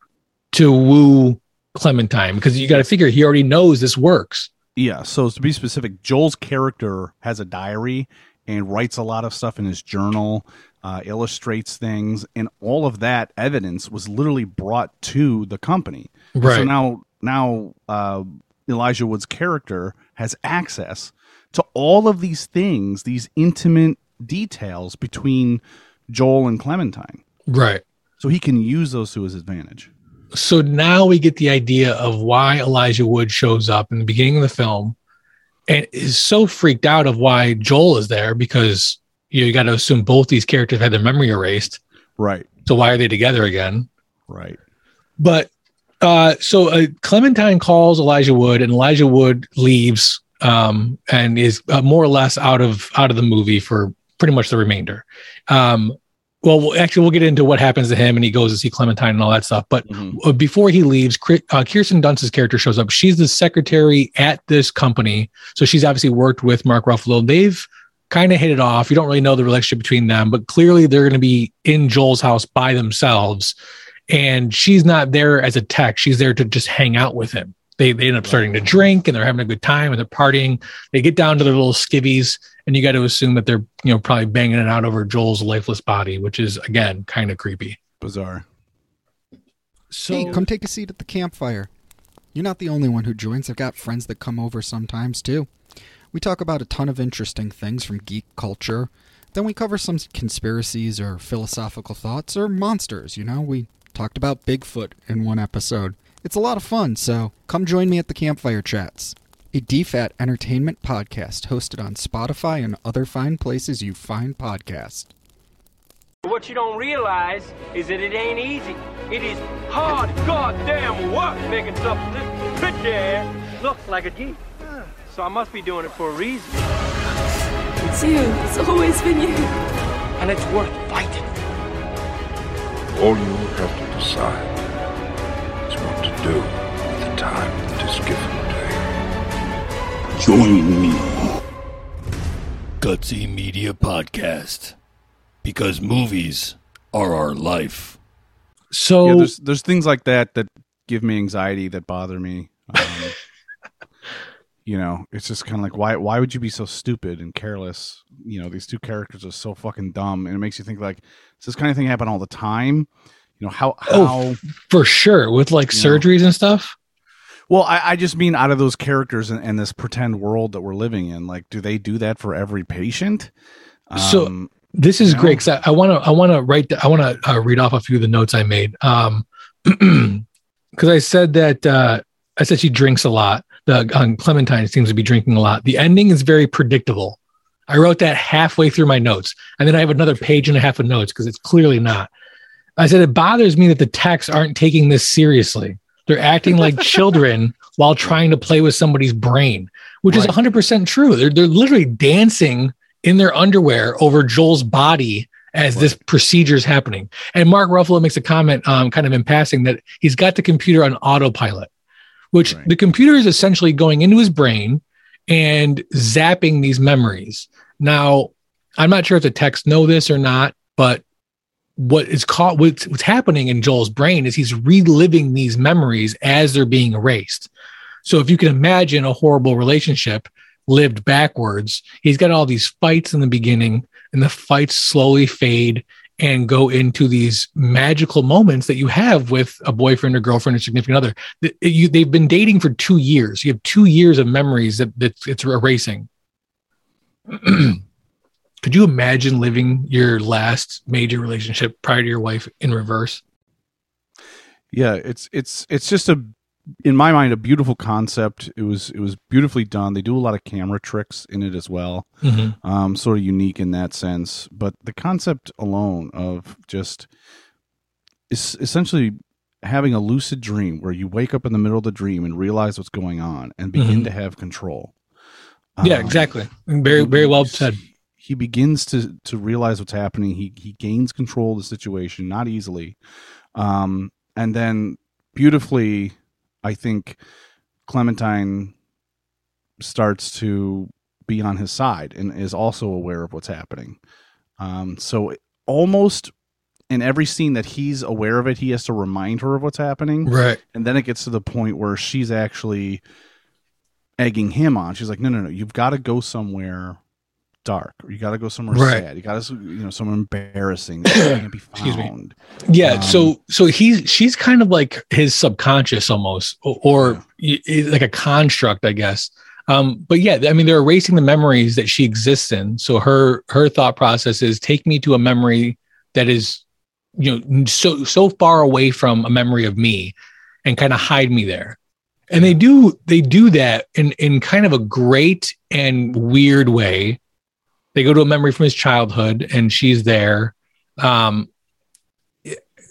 to woo clementine because you got to figure he already knows this works Yeah. So to be specific, Joel's character has a diary and writes a lot of stuff in his journal, uh, illustrates things, and all of that evidence was literally brought to the company. Right. So now, now uh, Elijah Wood's character has access to all of these things, these intimate details between Joel and Clementine. right So he can use those to his advantage. so now we get the idea of why Elijah Wood shows up in the beginning of the film and is so freaked out of why Joel is there because you, know, you got to assume both these characters had their memory erased. Right. So why are they together again? Right. But uh, so uh, Clementine calls Elijah Wood, and Elijah Wood leaves um, and is uh, more or less out of out of the movie for pretty much the remainder. Um, well, we'll- actually, we'll get into what happens to him, and he goes to see Clementine and all that stuff. But Mhm. uh, before he leaves, uh, Kirsten Dunst's character shows up. She's the secretary at this company, so she's obviously worked with Mark Ruffalo. They've kind of hit it off. You don't really know the relationship between them, but clearly they're going to be in Joel's house by themselves. And she's not there as a tech; she's there to just hang out with him. They they end up starting to drink, and they're having a good time, and they're partying. They get down to their little skivvies, and you got to assume that they're you know probably banging it out over Joel's lifeless body, which is again kind of creepy. Bizarre. So hey, come take a seat at the campfire. You're not the only one who joins. I've got friends that come over sometimes too. We talk about a ton of interesting things from geek culture. Then we cover some conspiracies or philosophical thoughts or monsters, you know? We talked about Bigfoot in one episode. It's a lot of fun, so come join me at the Campfire Chats, a DFAT entertainment podcast hosted on Spotify and other fine places you find podcasts. What you don't realize is that it ain't easy. It is hard goddamn work making something this pretty looks like a a G. So I must be doing it for a reason. It's you. It's always been you. And it's worth fighting. All you have to decide is what to do with the time that is given to you. Join me. Gutsy Media Podcast. Because movies are our life. so yeah, there's there's things like that that give me anxiety that bother me. Um, <laughs> you know, it's just kind of like why why would you be so stupid and careless? You know, these two characters are so fucking dumb, and it makes you think like does this kind of thing happen all the time? You know how how Oh. for sure with like surgeries and stuff. well I, I just mean out of those characters and, and this pretend world that we're living in. Like, do they do that for every patient? So- Um, This is great because I want to I want to write I want to uh, read off a few of the notes I made. Um, <clears throat> because I said that uh, I said she drinks a lot. The um, Clementine seems to be drinking a lot. The ending is very predictable. I wrote that halfway through my notes, and then I have another page and a half of notes because it's clearly not. I said it bothers me that the techs aren't taking this seriously. They're acting like <laughs> children while trying to play with somebody's brain, which is 100% true. They're, they're literally dancing in their underwear over Joel's body as this procedure is happening. And Mark Ruffalo makes a comment, um, kind of in passing, that he's got the computer on autopilot, which Right. the computer is essentially going into his brain and zapping these memories. Now, I'm not sure if the techs know this or not, but what is caught what's, what's happening in Joel's brain is he's reliving these memories as they're being erased. So if you can imagine a horrible relationship lived backwards, he's got all these fights in the beginning, and the fights slowly fade and go into these magical moments that you have with a boyfriend or girlfriend or significant other. Th- You, they've been dating for two years. You have two years of memories that, that it's erasing. <clears throat> Could you imagine living your last major relationship prior to your wife in reverse? yeah it's it's it's just a in my mind a beautiful concept. It was it was beautifully done. They do a lot of camera tricks in it as well. Mhm. Um, sort of unique in that sense. But the concept alone of just is essentially having a lucid dream where you wake up in the middle of the dream and realize what's going on and begin Mhm. to have control. yeah, Um, exactly. Very, very well said. He begins to to realize what's happening. He he gains control of the situation, not easily, um, and then beautifully, I think Clementine starts to be on his side and is also aware of what's happening. Um, so almost in every scene that he's aware of it, he has to remind her of what's happening Right. and then it gets to the point where she's actually egging him on. She's like, "No, no, no! You've got to go somewhere dark, or you got to go somewhere Right. sad. You got to, you know, somewhere embarrassing <coughs> that can't be Excuse me. found." Yeah. Um, so, so he's she's kind of like his subconscious almost, or, or y- y- like a construct, I guess. Um, but yeah, I mean, they're erasing the memories that she exists in. So her her thought process is take me to a memory that is, you know, so so far away from a memory of me, and kind of hide me there. And they do they do that in in kind of a great and weird way. They go to a memory from his childhood, and she's there. Um,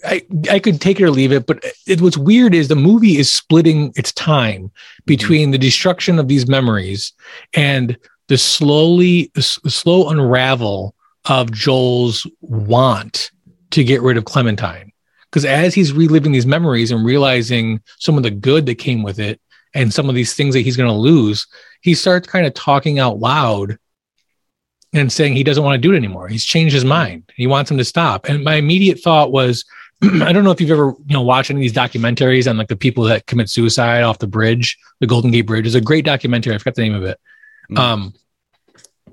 I I could take it or leave it, but it, what's weird is the movie is splitting its time between the destruction of these memories and the slowly the slow unravel of Joel's want to get rid of Clementine. Because as he's reliving these memories and realizing some of the good that came with it and some of these things that he's going to lose, he starts kind of talking out loud and saying he doesn't want to do it anymore. He's changed his mind. He wants him to stop. And my immediate thought was, <clears throat> I don't know if you've ever, you know, watched any of these documentaries on like the people that commit suicide off the bridge, the Golden Gate Bridge. It's a great documentary. I forgot the name of it. Mm. Um,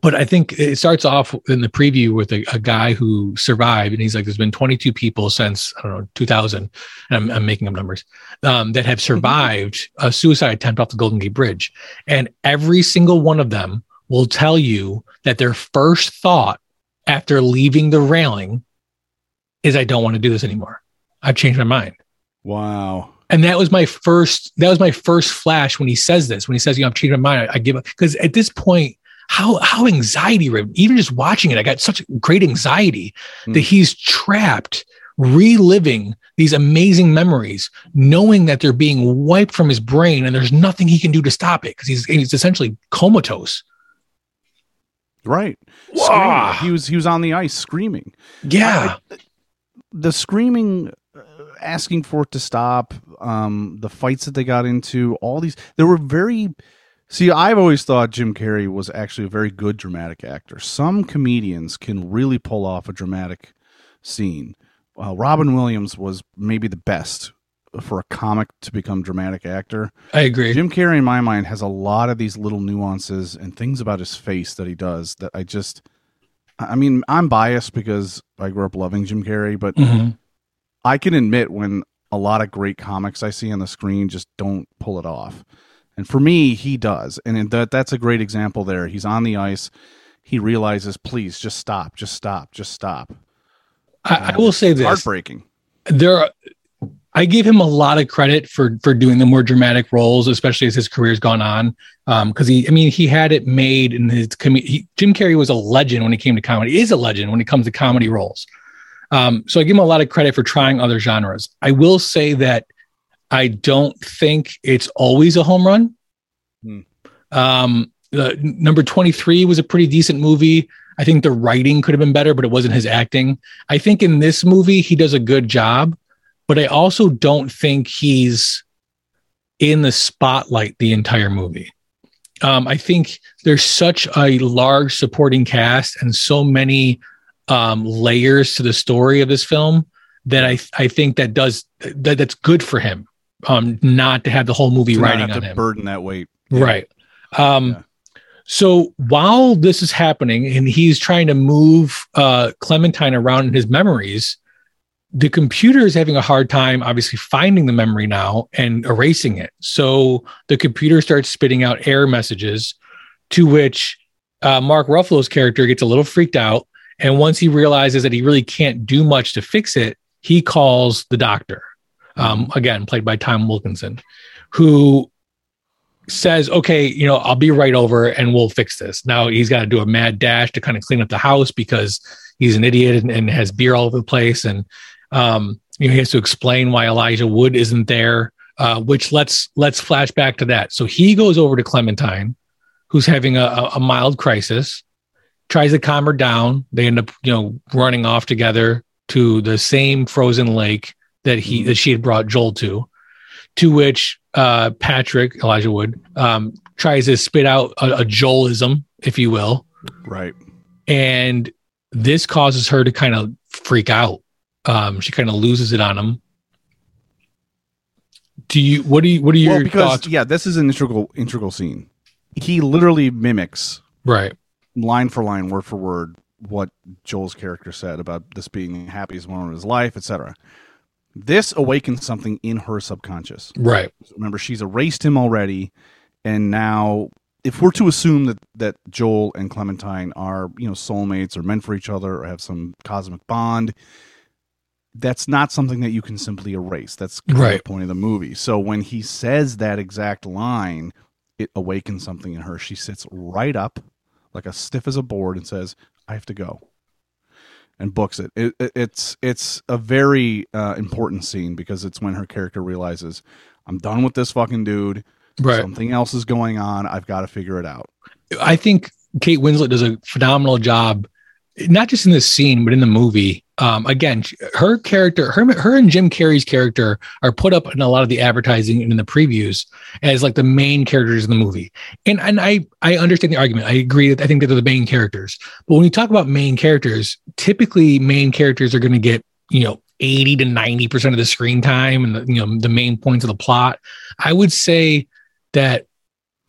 but I think it starts off in the preview with a, a guy who survived, and he's like, "There's been 22 people since I don't know 2000." And I'm, I'm making up numbers um, that have survived a suicide attempt off the Golden Gate Bridge, and every single one of them will tell you that their first thought after leaving the railing is, "I don't want to do this anymore. I've changed my mind." Wow. And that was my first. That was my first flash when he says this. When he says, "You know, I've changed my mind," I, I give up because at this point, how how anxiety ridden. Even just watching it, I got such great anxiety Hmm. that he's trapped, reliving these amazing memories, knowing that they're being wiped from his brain, and there's nothing he can do to stop it because he's he's essentially comatose. Right. He was he was on the ice screaming. Yeah, I- the screaming uh, asking for it to stop um the fights that they got into all these there were very see i've always thought jim carrey was actually a very good dramatic actor. Some comedians can really pull off a dramatic scene. Uh, robin williams was maybe the best for a comic to become dramatic actor I agree. jim carrey in my mind has a lot of these little nuances and things about his face that he does that i just i mean i'm biased because i grew up loving jim carrey but Mhm. I can admit when a lot of great comics I see on the screen just don't pull it off. And for me, he does. And that that's a great example there. He's on the ice. He realizes, please just stop, just stop, just stop. I, I will say this: Heartbreaking. there are, I give him a lot of credit for for doing the more dramatic roles, especially as his career's gone on. Because he, I mean, he had it made in his com- he, Jim Carrey was a legend when it came to comedy. He is a legend when it comes to comedy roles. Um, so I give him a lot of credit for trying other genres. I will say that I don't think it's always a home run. Hmm. Um, the number twenty three was a pretty decent movie. I think the writing could have been better, but it wasn't his acting. I think in this movie he does a good job, but I also don't think he's in the spotlight the entire movie. Um, I think there's such a large supporting cast and so many um, layers to the story of this film that I I think that does that that's good for him. Um, not to have the whole movie To riding on to him. burden that weight. Right. Um, Yeah. So while this is happening and he's trying to move uh, Clementine around in his memories, the computer is having a hard time, obviously, finding the memory now and erasing it. So the computer starts spitting out error messages, to which uh, Mark Ruffalo's character gets a little freaked out. And once he realizes that he really can't do much to fix it, he calls the doctor, um, again, played by Tom Wilkinson. who says, okay, you know, I'll be right over and we'll fix this. Now he's got to do a mad dash to kind of clean up the house because he's an idiot and, and has beer all over the place. And, um, you know, he has to explain why Elijah Wood isn't there, uh, which let's, let's flash back to that. So he goes over to Clementine, who's having a, a, mild crisis, tries to calm her down. They end up, you know, running off together to the same frozen lake that he, that she had brought Joel to, to which uh, Patrick Elijah Wood um, tries to spit out a, a Joelism, if you will, Right. and this causes her to kind of freak out. Um, she kind of loses it on him. Do you? What do you? What are your well, because thoughts? yeah, this is an integral integral scene. He literally mimics Right. line for line, word for word, what Joel's character said about this being the happiest moment of his life, etc. This awakens something in her subconscious. Right. Remember, she's erased him already, and now, if we're to assume that that Joel and Clementine are you know soulmates or meant for each other or have some cosmic bond, that's not something that you can simply erase. That's kind of Right. the point of the movie. So when he says that exact line, it awakens something in her. She sits right up, like a stiff as a board, and says, "I have to go." And books it. it, it- it's it's a very uh, important scene because it's when her character realizes, "I'm done with this fucking dude. Right. Something else is going on. I've got to figure it out." I think Kate Winslet does a phenomenal job, not just in this scene, but in the movie. Um, again, her character, her, her and Jim Carrey's character are put up in a lot of the advertising and in the previews as like the main characters in the movie. And and I I understand the argument. I agree that I think they're the main characters. But when you talk about main characters, typically main characters are going to get you know 80 to 90 percent of the screen time and the, you know the main points of the plot. I would say that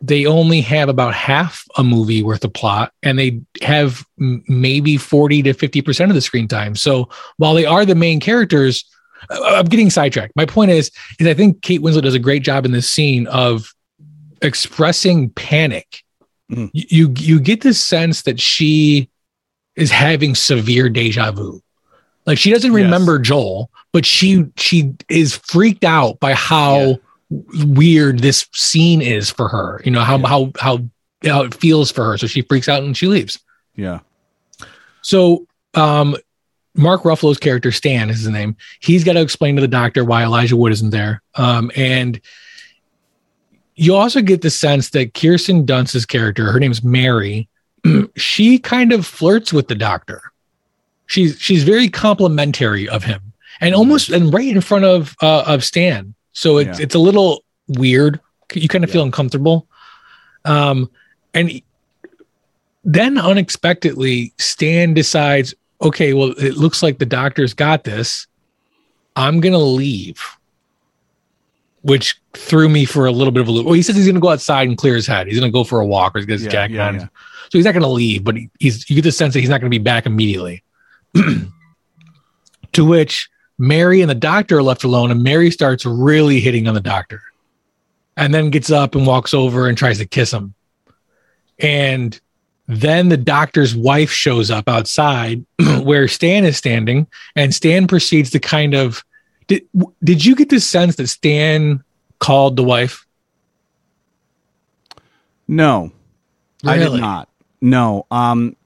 they only have about half a movie worth of plot and they have m- maybe 40 to 50% of the screen time. So while they are the main characters, I'm getting sidetracked. My point is, is I think Kate Winslet does a great job in this scene of expressing panic. Mhm. You, you get this sense that she is having severe deja vu. Like she doesn't Yes. remember Joel, but she she is freaked out by how Yeah. Weird this scene is for her. You know how Yeah. how how how it feels for her. So she freaks out and she leaves. Yeah. So um Mark Ruffalo's character Stan is his name. He's got to explain to the doctor why Elijah Wood isn't there. Um and you also get the sense that Kirsten Dunst's character, her name's Mary, <clears throat> she kind of flirts with the doctor. She's she's very complimentary of him, and almost and right in front of uh, of Stan. So it's Yeah. it's a little weird. You kind of feel uncomfortable. Um, and then unexpectedly, Stan decides, okay, well, it looks like the doctor's got this. I'm gonna leave which threw me for a little bit of a loop. Well, he says he's going to go outside and clear his head. He's going to go for a walk or he's going to Yeah, jacket yeah, on. yeah. So he's not going to leave, but he, he's you get the sense that he's not going to be back immediately. <clears throat> to which Mary and the doctor are left alone, and Mary starts really hitting on the doctor, and then gets up and walks over and tries to kiss him. And then the doctor's wife shows up outside <clears throat> where Stan is standing, and Stan proceeds to kind of did did you get the sense that Stan called the wife? No, I did not. No. Um,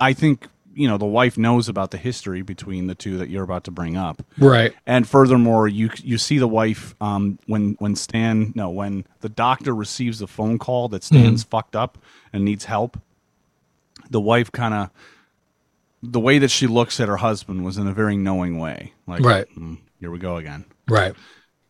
I think you know the wife knows about the history between the two that you're about to bring up, Right. and furthermore, you you see the wife um when when Stan no when the doctor receives a phone call that Stan's fucked up and needs help. The wife kind of the way that she looks at her husband was in a very knowing way, like Right. "Hmm, here we go again. Right.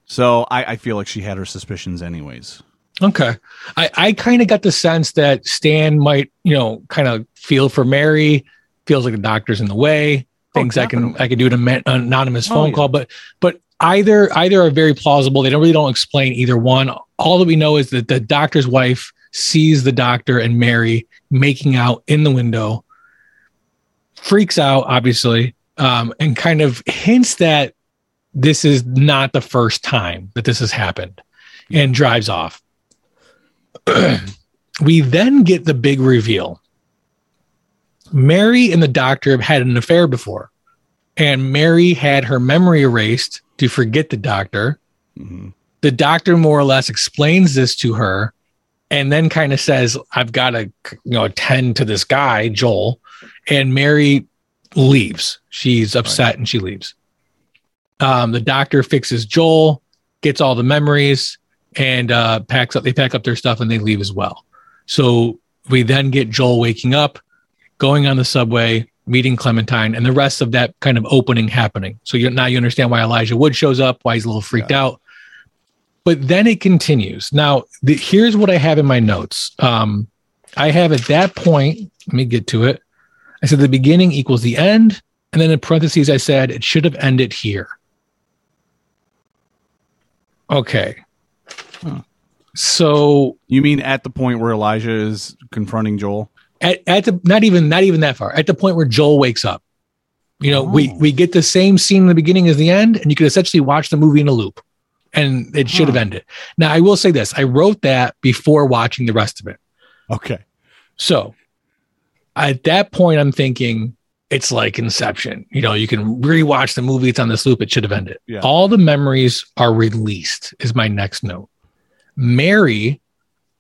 So I, I feel like she had her suspicions anyways. Okay. I, I kind of got the sense that Stan might, you know, kind of feel for Mary, feels like the doctor's in the way, Oh, I can. I can do an anonymous Oh, phone yeah. call, but but either either are very plausible. They don't really don't explain either one. All that we know is that the doctor's wife sees the doctor and Mary making out in the window, freaks out, obviously, um, and kind of hints that this is not the first time that this has happened and drives off. <clears throat> we then get the big reveal. Mary and the doctor have had an affair before, and Mary had her memory erased to forget the doctor. Mhm. the doctor more or less explains this to her and then kind of says, I've got to, you know, attend to this guy, Joel. And Mary leaves. She's upset and she leaves. Um, the doctor fixes Joel, gets all the memories, and uh, packs up. They pack up their stuff and they leave as well. So we then get Joel waking up, going on the subway, meeting Clementine, and the rest of that kind of opening happening. So you now you understand why Elijah Wood shows up, why he's a little freaked out. But then it continues. Now, the, here's what I have in my notes. Um, I have at that point, let me get to it. I said the beginning equals the end. And then in parentheses, I said it should have ended here. Okay. So You mean at the point where Elijah is confronting Joel? At, at the not even not even that far at the point where Joel wakes up. You know, we Oh. we get the same scene in the beginning as the end, and you could essentially watch the movie in a loop, and it should have ended. Now, I will say this: I wrote that before watching the rest of it. Okay. So at that point, I'm thinking it's like Inception. You know, you can rewatch the movie; it's on this loop. It should have ended. Yeah. All the memories are released. Is my next note. Mary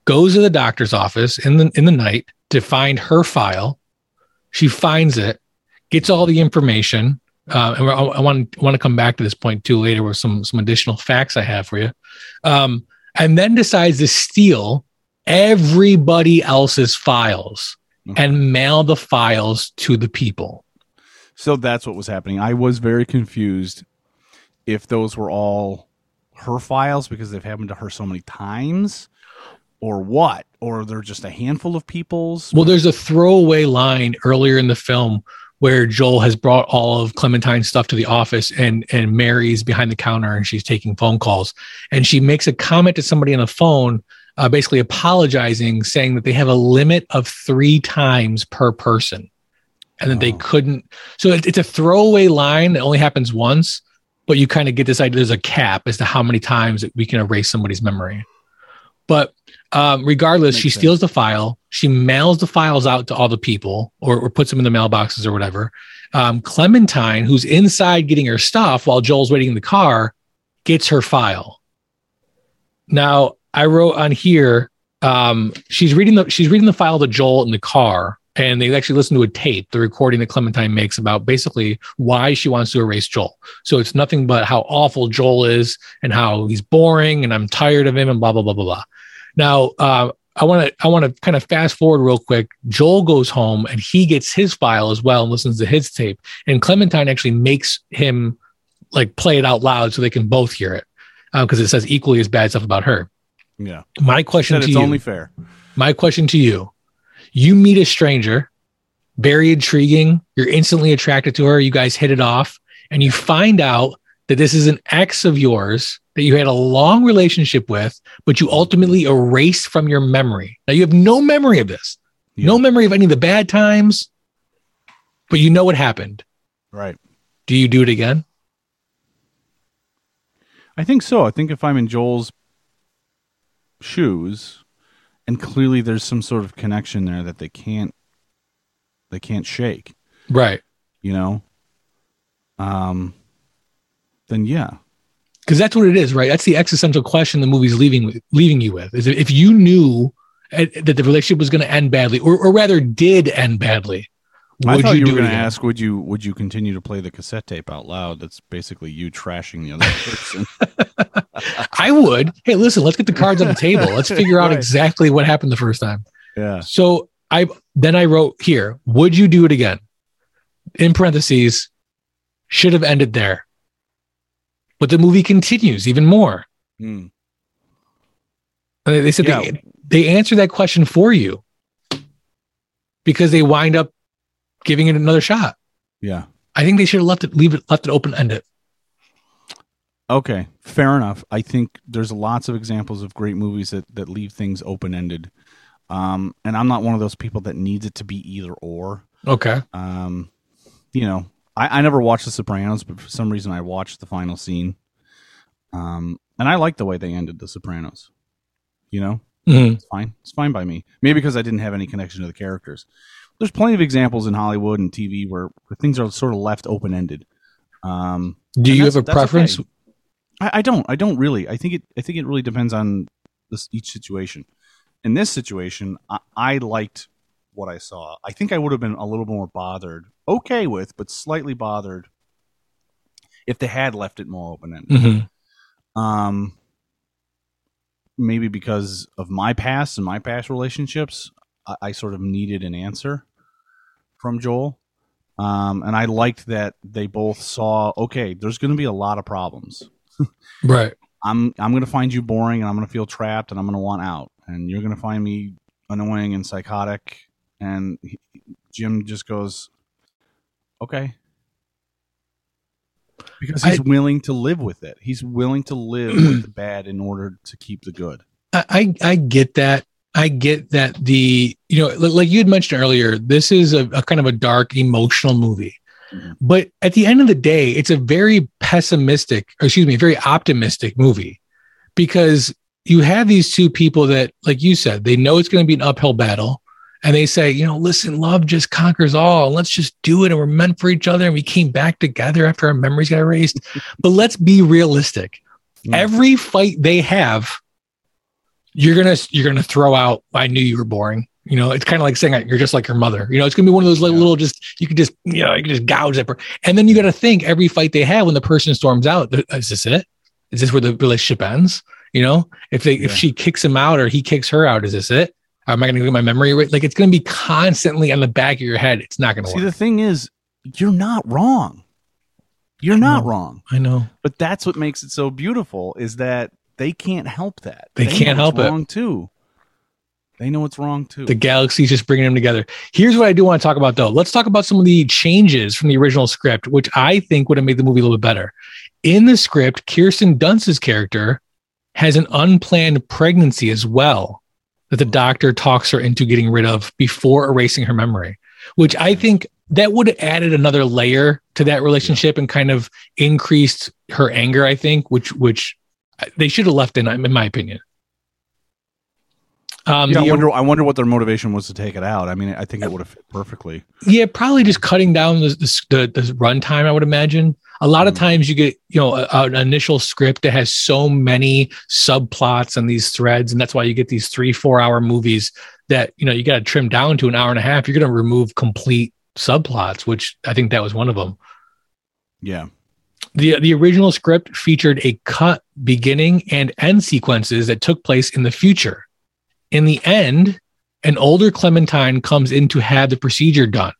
goes to the doctor's office in the in the night to find her file. She finds it, gets all the information. Uh, and I, I want want to come back to this point too later with some some additional facts I have for you. Um, and then decides to steal everybody else's files Okay. and mail the files to the people. So that's what was happening. I was very confused if those were all her files because they've happened to her so many times or what? Or they're just a handful of people's? Well, there's a throwaway line earlier in the film where Joel has brought all of Clementine's stuff to the office and and Mary's behind the counter and she's taking phone calls. And she makes a comment to somebody on the phone uh, basically apologizing saying that they have a limit of 3 times per person and that they Oh. couldn't. So it, it's a throwaway line that only happens once but you kind of get this idea there's a cap as to how many times that we can erase somebody's memory but um, regardless, Makes she sense. steals the file. She mails the files out to all the people, or, or puts them in the mailboxes or whatever. Um, Clementine, who's inside getting her stuff while Joel's waiting in the car, gets her file. Now, I wrote on here. Um, she's reading the she's reading the file to Joel in the car, and they actually listen to a tape, the recording that Clementine makes about basically why she wants to erase Joel. So it's nothing but how awful Joel is and how he's boring, and I'm tired of him, and blah blah blah blah blah. Now, uh, I want to I want to kind of fast forward real quick. Joel goes home and he gets his file as well and listens to his tape. And Clementine actually makes him like play it out loud so they can both hear it because it says equally as bad stuff about her. yeah My question to it's you, only fair my question to you: You meet a stranger, very intriguing. You're instantly attracted to her. You guys hit it off, and you find out that this is an ex of yours that you had a long relationship with, but you ultimately erased from your memory. Now you have no memory of this, no memory of any of the bad times, but you know what happened. right Do you do it again? i think so i think if i'm in joel's shoes and clearly there's some sort of connection there that they can't they can't shake Right. you know um then yeah because that's what it is, right? That's the existential question the movie's leaving with, leaving you with. Is if you knew uh, that the relationship was going to end badly, or, or rather did end badly, I would thought you, you, were going to ask, would you would you continue to play the cassette tape out loud? That's basically you trashing the other person. <laughs> I would. Hey, listen, let's get the cards on the table. Let's <laughs> figure out Right. exactly what happened the first time. yeah. So I then I wrote here, would you do it again? In parentheses, should have ended there. But the movie continues even more. And They they said Yeah. they, they answer that question for you because they wind up giving it another shot. Yeah. I think they should have left it, leave it, left it open ended. Okay. Fair enough. I think there's lots of examples of great movies that, that leave things open ended. Um, and I'm not one of those people that needs it to be either or. Okay. Um, you know, I, I never watched The Sopranos, but for some reason I watched the final scene. Um, and I like the way they ended The Sopranos. You know, Mhm. it's fine. It's fine by me. Maybe because I didn't have any connection to the characters. There's plenty of examples in Hollywood and TV where, where things are sort of left open ended. Um, Do you have a preference? okay. I, I don't. I don't really. I think it. I think it really depends on this each situation. In this situation, I, I liked what I saw. I think I would have been a little more bothered, okay with, but slightly bothered if they had left it more open ended. Mm-hmm. Um, maybe because of my past and my past relationships, I, I sort of needed an answer from Joel. Um, and I liked that they both saw, okay, there's going to be a lot of problems. <laughs> Right. I'm I'm going to find you boring, and I'm going to feel trapped, and I'm going to want out, and you're going to find me annoying and psychotic. And he, Jim just goes, okay, because he's I- willing to live with it. He's willing to live with the bad in order to keep the good. I, I I get that. I get that the you know like you had mentioned earlier, this is a, a kind of a dark emotional movie. Mhm. But at the end of the day, it's a very pessimistic, or excuse me, very optimistic movie because you have these two people that, like you said, they know it's going to be an uphill battle. And they say, you know, listen, love just conquers all. Let's just do it. And we're meant for each other. And we came back together after our memories got erased. <laughs> but let's be realistic. Yeah. Every fight they have, you're gonna you're gonna throw out. I knew you were boring. You know, it's kind of like saying you're just like your mother. You know, it's gonna be one of those like, Yeah. little just you could just you know you can just gouge at her. And then you got to think every fight they have when the person storms out. Is this it? Is this where the relationship ends? You know, if they if she kicks him out or he kicks her out, is this it? Am I going to get my memory right? Like it's going to be constantly on the back of your head. It's not going to See, work. the thing is, you're not wrong. You're not know. wrong. I know. But that's what makes it so beautiful is that they can't help that. They know can't help it. Wrong too. They know it's wrong too. The galaxy's just bringing them together. Here's what I do want to talk about, though. Let's talk about some of the changes from the original script, which I think would have made the movie a little bit better. In the script, Kirsten Dunst's character has an unplanned pregnancy as well that the doctor talks her into getting rid of before erasing her memory, which I mm-hmm. think that would have added another layer to that relationship and kind of increased her anger. I think, which which uh, they should have left in, in my opinion. Um, yeah, I wonder. I wonder what their motivation was to take it out. I mean, I think it would have fit perfectly. Yeah, probably just cutting down the the, the, the runtime. I would imagine. A lot of Mm. times you get you know a, an initial script that has so many subplots and these threads, and that's why you get these three four hour movies that you know you got to trim down to an hour and a half. You're going to remove complete subplots, which I think that was one of them. Yeah. the The original script featured a cut beginning and end sequences that took place in the future. In the end, an older Clementine comes in to have the procedure done.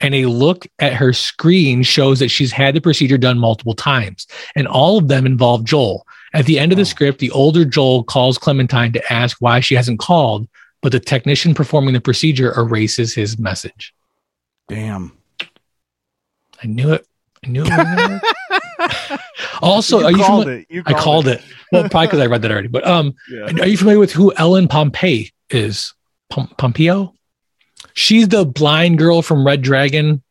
And a look at her screen shows that she's had the procedure done multiple times. And all of them involve Joel. At the end of the Oh. script, the older Joel calls Clementine to ask why she hasn't called, but the technician performing the procedure erases his message. Damn. I knew it. I knew it. <laughs> was also, You are you called familiar? it. You I called it. Well, probably because I read that already. But um, Yeah. are you familiar with who Ellen Pompey is? Pom- Pompeo? She's the blind girl from Red Dragon.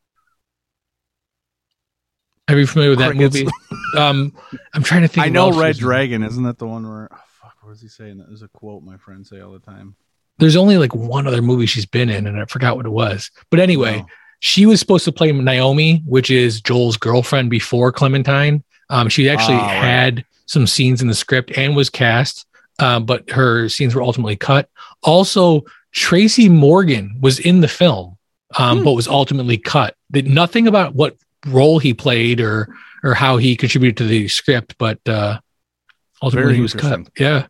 Are you familiar with that Crickets. movie? Um, I'm trying to <laughs> think. I know Red. Dragon. Isn't that the one where? Oh, fuck. What was he saying? That There's a quote my friends say all the time. There's only like one other movie she's been in, and I forgot what it was. But anyway, No. She was supposed to play Naomi, which is Joel's girlfriend before Clementine. Um, she actually right. had some scenes in the script and was cast, uh, but her scenes were ultimately cut. Also, Tracy Morgan was in the film, um, Hmm. but was ultimately cut. Did nothing about what role he played or or how he contributed to the script, but uh, ultimately Very he was cut. Yeah.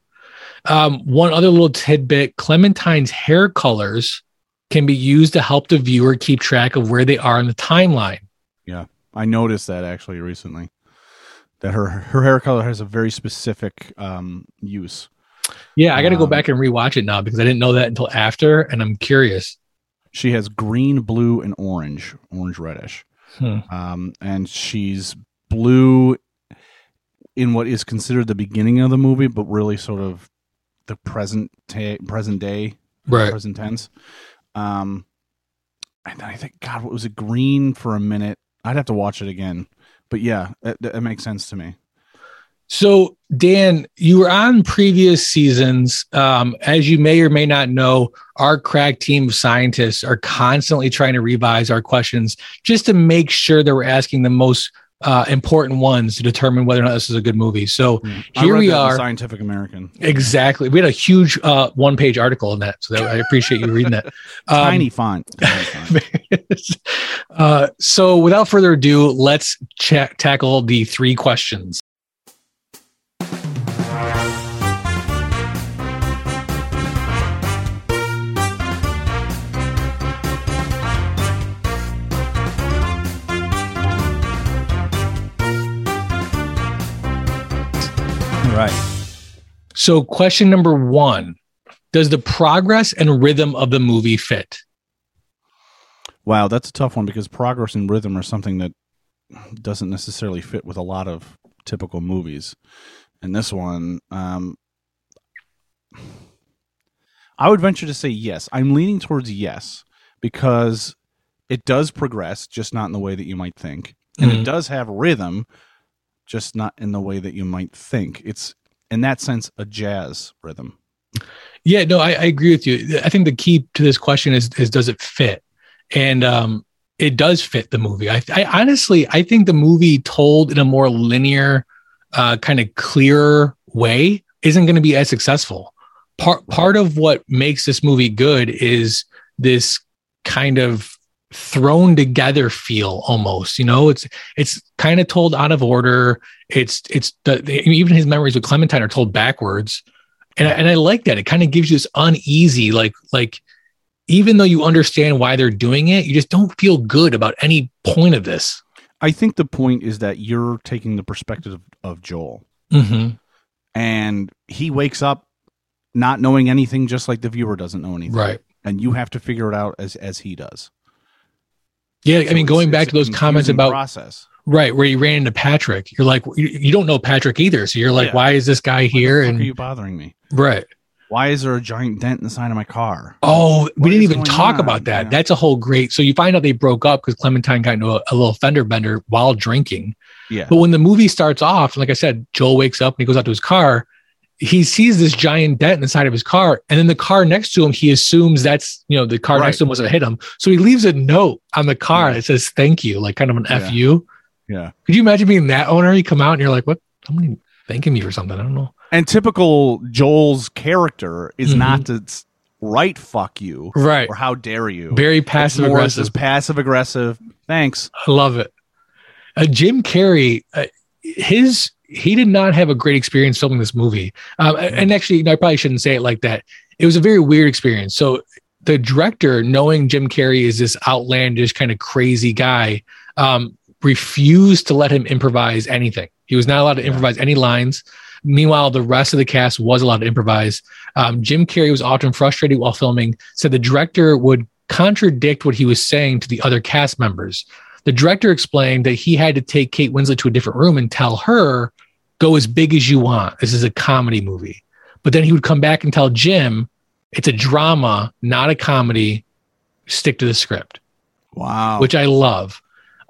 Um, one other little tidbit: Clementine's hair colors can be used to help the viewer keep track of where they are in the timeline. Yeah, I noticed that actually recently. That her her hair color has a very specific um, use. Yeah, I got to go Um, back and rewatch it now because I didn't know that until after, and I'm curious. She has green, blue, and orange, orange reddish. Hmm. Um, and she's blue in what is considered the beginning of the movie, but really sort of the present ta- present day, Right. present tense. Um, and then I think, God, what was it? Green for a minute. I'd have to watch it again, but yeah, it, that makes sense to me. So, Dan, you were on previous seasons. Um, as you may or may not know, our crack team of scientists are constantly trying to revise our questions just to make sure that we're asking the most uh, important ones to determine whether or not this is a good movie. So I here we are. Scientific American. Exactly. We had a huge uh, one page article on that. So that, I appreciate you reading that. <laughs> Um, Tiny font. Tiny <laughs> font. uh, so without further ado, let's tackle the three questions. So, question number one Does the progress and rhythm of the movie fit? Wow, that's a tough one because progress and rhythm are something that doesn't necessarily fit with a lot of typical movies. And this one, um, I would venture to say yes. I'm leaning towards yes because it does progress, just not in the way that you might think. And Mhm. it does have rhythm, just not in the way that you might think. It's, in that sense, a jazz rhythm. Yeah, no, I, I agree with you. I think the key to this question is is does it fit? And um, it does fit the movie. I, I honestly, I think the movie told in a more linear, uh, kind of clearer way isn't going to be as successful. Part part of what makes this movie good is this kind of thrown together feel almost you know it's it's kind of told out of order it's it's the, even his memories with clementine are told backwards and I, and I like that. It kind of gives you this uneasy, like like even though you understand why they're doing it, you just don't feel good about any point of this. I think the point is that you're taking the perspective of, of Joel. Mm-hmm. and he wakes up not knowing anything just like the viewer doesn't know anything Right. and you have to figure it out as as he does Yeah, I mean, going back to those comments about process right where you ran into Patrick, you're like, you, you don't know Patrick either, so you're like, Yeah. why is this guy here? And are you bothering me right. why is there a giant dent in the side of my car Oh, What we didn't even talk on? about that. Yeah. That's a whole great. So you find out they broke up because Clementine got into a, a little fender bender while drinking. yeah But when the movie starts off, like I said, Joel wakes up and he goes out to his car. He sees this giant dent in the side of his car, and then the car next to him, he assumes that's you know the car Right. next to him was gonna hit him. So he leaves a note on the car Yeah. that says "Thank you," like kind of an Yeah. "fu." yeah Could you imagine being that owner? You come out and you're like, "What? Somebody thanking me for something?" I don't know. and typical joel's character is Mhm. not to write fuck you Right? or how dare you Very passive aggressive. passive aggressive thanks I love it. Uh, Jim Carrey, uh, his he did not have a great experience filming this movie. Um, and actually, no, I probably shouldn't say it like that. It was a very weird experience. So the director, knowing Jim Carrey is this outlandish kind of crazy guy, um, refused to let him improvise anything. He was not allowed to improvise any lines. Meanwhile, the rest of the cast was allowed to improvise. Um, Jim Carrey was often frustrated while filming, said the director would contradict what he was saying to the other cast members. The director explained that he had to take Kate Winslet to a different room and tell her, go as big as you want. This is a comedy movie. But then he would come back and tell Jim, it's a drama, not a comedy. Stick to the script, wow which I love.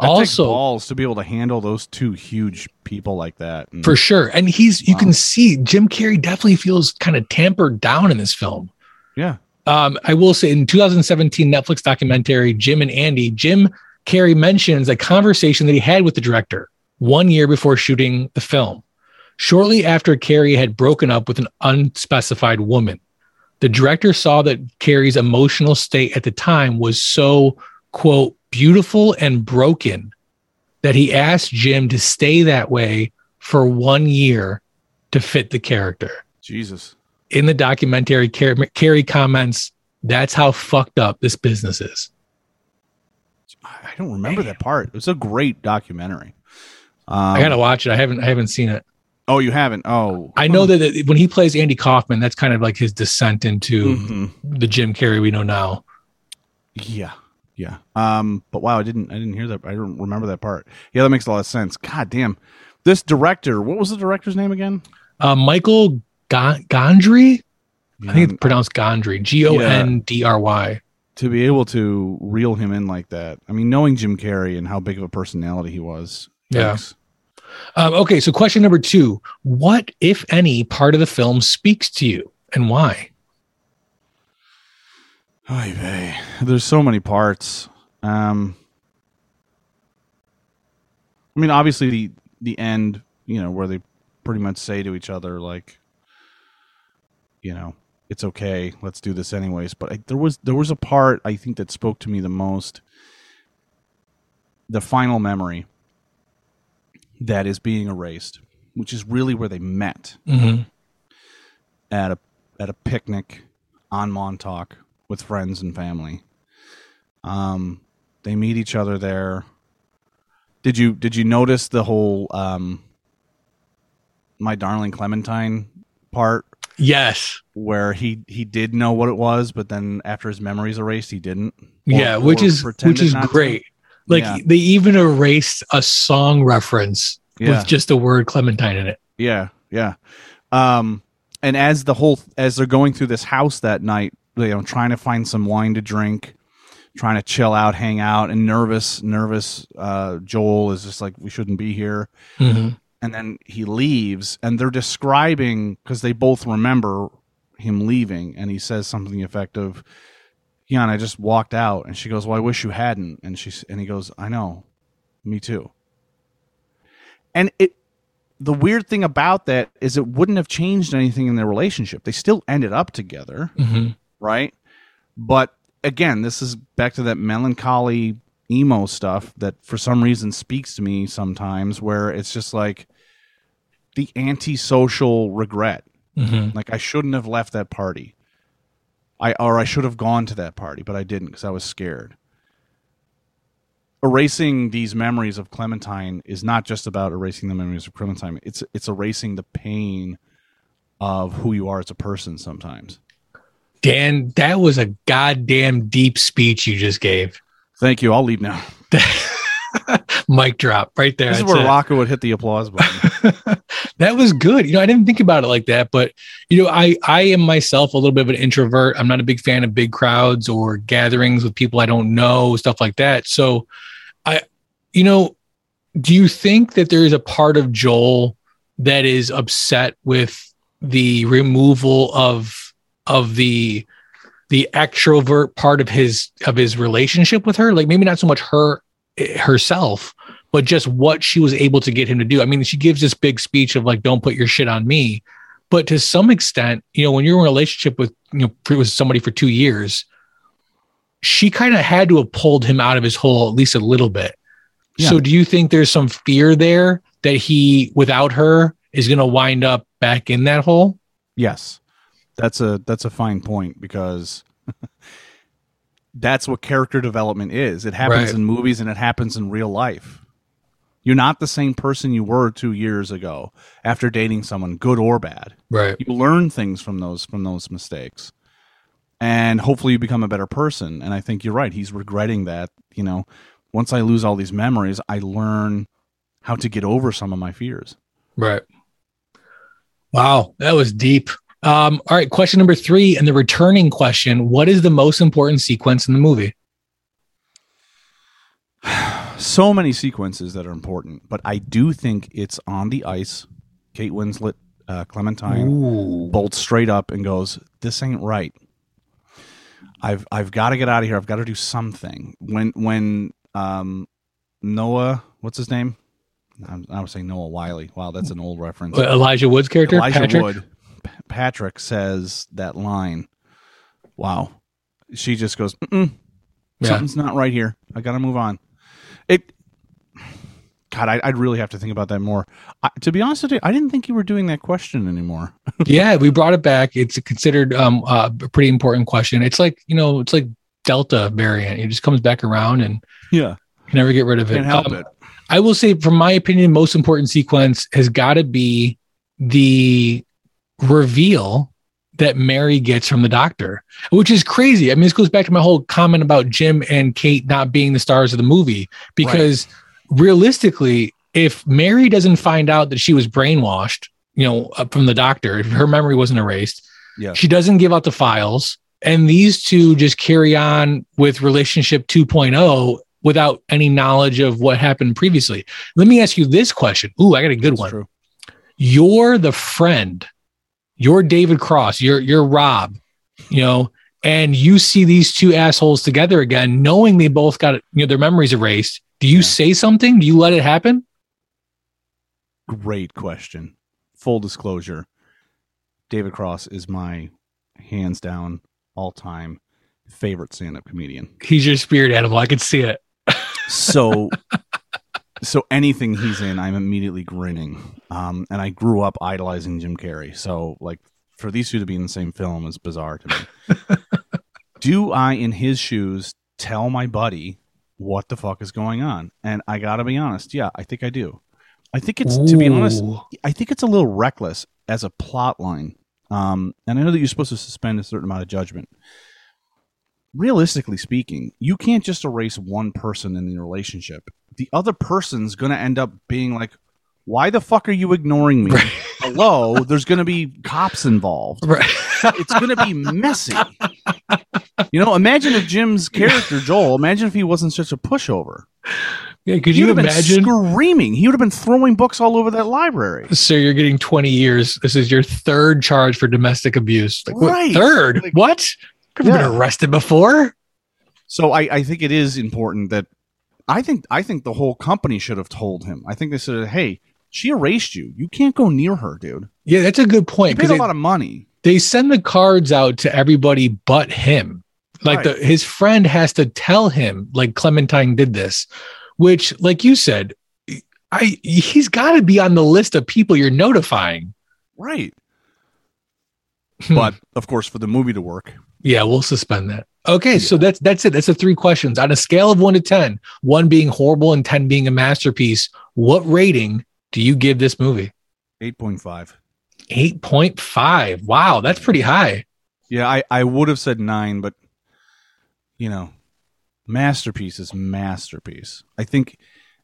That also, balls to be able to handle those two huge people like that and- for sure. And he's, you can see Jim Carrey definitely feels kind of tampered down in this film. yeah Um, I will say in 2017 Netflix documentary, Jim and Andy, Jim Carrey mentions a conversation that he had with the director one year before shooting the film. Shortly after Carrey had broken up with an unspecified woman, the director saw that Carrey's emotional state at the time was so, quote, beautiful and broken that he asked Jim to stay that way for one year to fit the character jesus in the documentary, Car- Carrey comments, "That's how fucked up this business is." I don't remember that part. It was a great documentary. Um, I gotta watch it. I haven't. I haven't seen it. Oh, you haven't? Oh, I know that it- when he plays Andy Kaufman, that's kind of like his descent into Mhm. the Jim Carrey we know now. Yeah, yeah. Um, but wow, I didn't. I didn't hear that. I don't remember that part. Yeah, that makes a lot of sense. God damn, this director. What was the director's name again? Uh, Michael Ga- Gondry, I think it's pronounced Gondry, G O N D R Y. to be able to reel him in like that. I mean, knowing Jim Carrey and how big of a personality he was. Yeah. yikes. Um, okay, so question number two: What, if any, part of the film speaks to you, and why? Oy. There's so many parts. Um, I mean, obviously the the end, you know, where they pretty much say to each other like, you know, it's okay, let's do this anyways. But I, there was there was a part I think that spoke to me the most. The final memory that is being erased, which is really where they met Mm-hmm. at a at a picnic on Montauk with friends and family. Um, they meet each other there. Did you did you notice the whole um, my darling Clementine part Yes. where he he did know what it was, but then after his memories erased, he didn't. Or- yeah, which is which is not to? Like Yeah. they even erased a song reference Yeah. with just the word Clementine in it. Yeah, yeah. Um, and as the whole as they're going through this house that night, you know, trying to find some wine to drink, trying to chill out, hang out, and nervous, nervous. Uh, Joel is just like, we shouldn't be here. Mhm. And then he leaves, and they're describing because they both remember him leaving, and he says something effective. Yeah, and I just walked out, and she goes, "Well, I wish you hadn't." And she and he goes, "I know, me too." And it, the weird thing about that is it wouldn't have changed anything in their relationship. They still ended up together, Mhm. right? But again, this is back to that melancholy emo stuff that for some reason speaks to me sometimes where it's just like the antisocial regret. Mhm. Like I shouldn't have left that party. I or I should have gone to that party, but I didn't because I was scared. Erasing these memories of Clementine is not just about erasing the memories of Clementine. It's it's erasing the pain of who you are as a person sometimes. Dan, that was a goddamn deep speech you just gave. Thank you. I'll leave now. <laughs> Mic drop right there. This is where it. Rocco would hit the applause button. <laughs> <laughs> that was good. You know, I didn't think about it like that, but you know, I I am myself a little bit of an introvert. I'm not a big fan of big crowds or gatherings with people I don't know, stuff like that. So, I, you know, do you think that there is a part of Joel that is upset with the removal of of the the extrovert part of his of his relationship with her? Like maybe not so much her herself, but just what she was able to get him to do. I mean, she gives this big speech of like, "Don't put your shit on me," but to some extent, you know, when you're in a relationship with you know with somebody for two years, she kind of had to have pulled him out of his hole at least a little bit. Yeah. So, do you think there's some fear there that he, without her, is going to wind up back in that hole? Yes, that's a that's a fine point because <laughs> that's what character development is. It happens Right. in movies and it happens in real life. You're not the same person you were two years ago after dating someone, good or bad. Right. You learn things from those from those mistakes, and hopefully you become a better person. And I think you're right. He's regretting that. You know, once I lose all these memories, I learn how to get over some of my fears. Right. Wow, that was deep. Um, all right, question number three, and the returning question: What is the most important sequence in the movie? So many sequences that are important, but I do think it's on the ice. Kate Winslet, uh, Clementine, Ooh. bolts straight up and goes, "This ain't right. I've I've got to get out of here. I've got to do something." When when um, Noah, what's his name? I'm, I was saying Noah Wyle. Wow, that's an old reference. Elijah Wood's character, Elijah Patrick. Wood. P- Patrick says that line. Wow. She just goes, Mm-mm, Yeah. something's not right here. I got to move on. God, I, I'd really have to think about that more. I, to be honest with you, I didn't think you were doing that question anymore. <laughs> yeah, we brought it back. It's considered um, uh, a pretty important question. It's like you know, it's like Delta variant. It just comes back around and Yeah, can never get rid of it. can't help Um, it. I will say, from my opinion, most important sequence has got to be the reveal that Mary gets from the doctor, which is crazy. I mean, this goes back to my whole comment about Jim and Kate not being the stars of the movie because realistically, if Mary doesn't find out that she was brainwashed, you know, uh, from the doctor, if her memory wasn't erased, Yeah. she doesn't give out the files. And these two just carry on with relationship 2.0 without any knowledge of what happened previously. Let me ask you this question. Ooh, I got a good That's one. true. You're the friend. You're David Cross. You're you're Rob. You know, and you see these two assholes together again, knowing they both got you know their memories erased. Do you Yeah. say something? Do you let it happen? great question. Full disclosure, David Cross is my hands down all time favorite stand up comedian. He's your spirit animal. I can see it. So <laughs> so anything he's in, I'm immediately grinning. Um, and I grew up idolizing Jim Carrey. So like for these two to be in the same film is bizarre to me. <laughs> Do I, in his shoes, tell my buddy what the fuck is going on? And I gotta be honest, yeah, I think I do. I think it's to be honest, I think it's a little reckless as a plot line. Um, and I know that you're supposed to suspend a certain amount of judgment. Realistically speaking, you can't just erase one person in the relationship. The other person's to end up being like, "Why the fuck are you ignoring me?" Hello, there's going to be cops involved. <laughs> Right. It's going to be messy. You know, imagine if Jim's character Joel. Imagine if he wasn't such a pushover. Yeah, could He you imagine? screaming. He would have been throwing books all over that library. So you're getting 20 years. This is your third charge for domestic abuse. Like, what, Right. Third? Like- what? Could have Yeah. been arrested before. So I, I think it is important that I think I think the whole company should have told him. I think they said, "Hey, she erased you. You can't go near her, dude. Yeah, that's a good You point paid because a they, lot of money." they send the cards out to everybody but him. Like the, his friend has to tell him, like Clementine did this, which, like you said, I he's got to be on the list of people you're notifying. Right. Hmm. But of course, for the movie to work, Yeah, we'll suspend that. Okay, so that's that's it. That's the three questions on a scale of one to ten, one being horrible and ten being a masterpiece. What rating do you give this movie? eight point five. Eight point five. Wow, that's pretty high. Yeah, I, I would have said nine, but you know, masterpiece is masterpiece. I think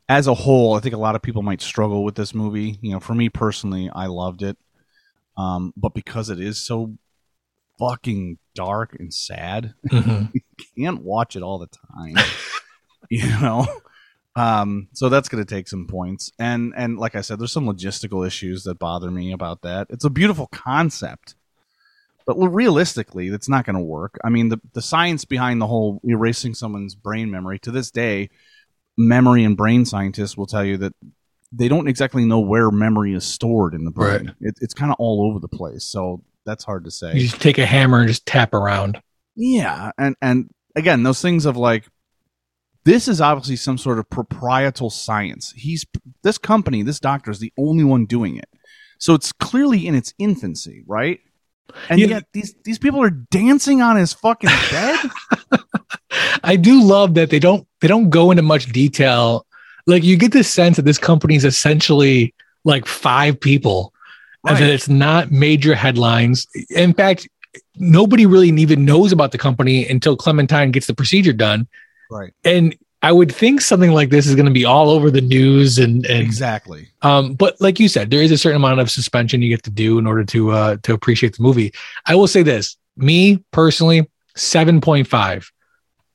as a whole, I think a lot of people might struggle with this movie. You know, for me personally, I loved it. Um, but because it is so fucking dark and sad, Mhm. <laughs> can't watch it all the time. <laughs> you know? Um, so that's gonna take some points. And and like I said, there's some logistical issues that bother me about that. It's a beautiful concept. But realistically, that's not going to work. I mean, the, the science behind the whole erasing someone's brain memory to this day, memory and brain scientists will tell you that they don't exactly know where memory is stored in the brain. Right. It, it's kind of all over the place. So that's hard to say. You just take a hammer and just tap around. Yeah, and and again, those things of like this is obviously some sort of proprietal science. He's this company, this doctor is the only one doing it. So it's clearly in its infancy, right? And Yeah. yet these these people are dancing on his fucking bed. <laughs> <laughs> I do love that they don't they don't go into much detail. Like you get the sense that this company is essentially like five people, and that it's not major headlines. In fact, nobody really even knows about the company until Clementine gets the procedure done. Right. And I would think something like this is going to be all over the news and and Exactly. um, but like you said, there is a certain amount of suspension you get to do in order to uh, to appreciate the movie. I will say this: me personally, seven point five.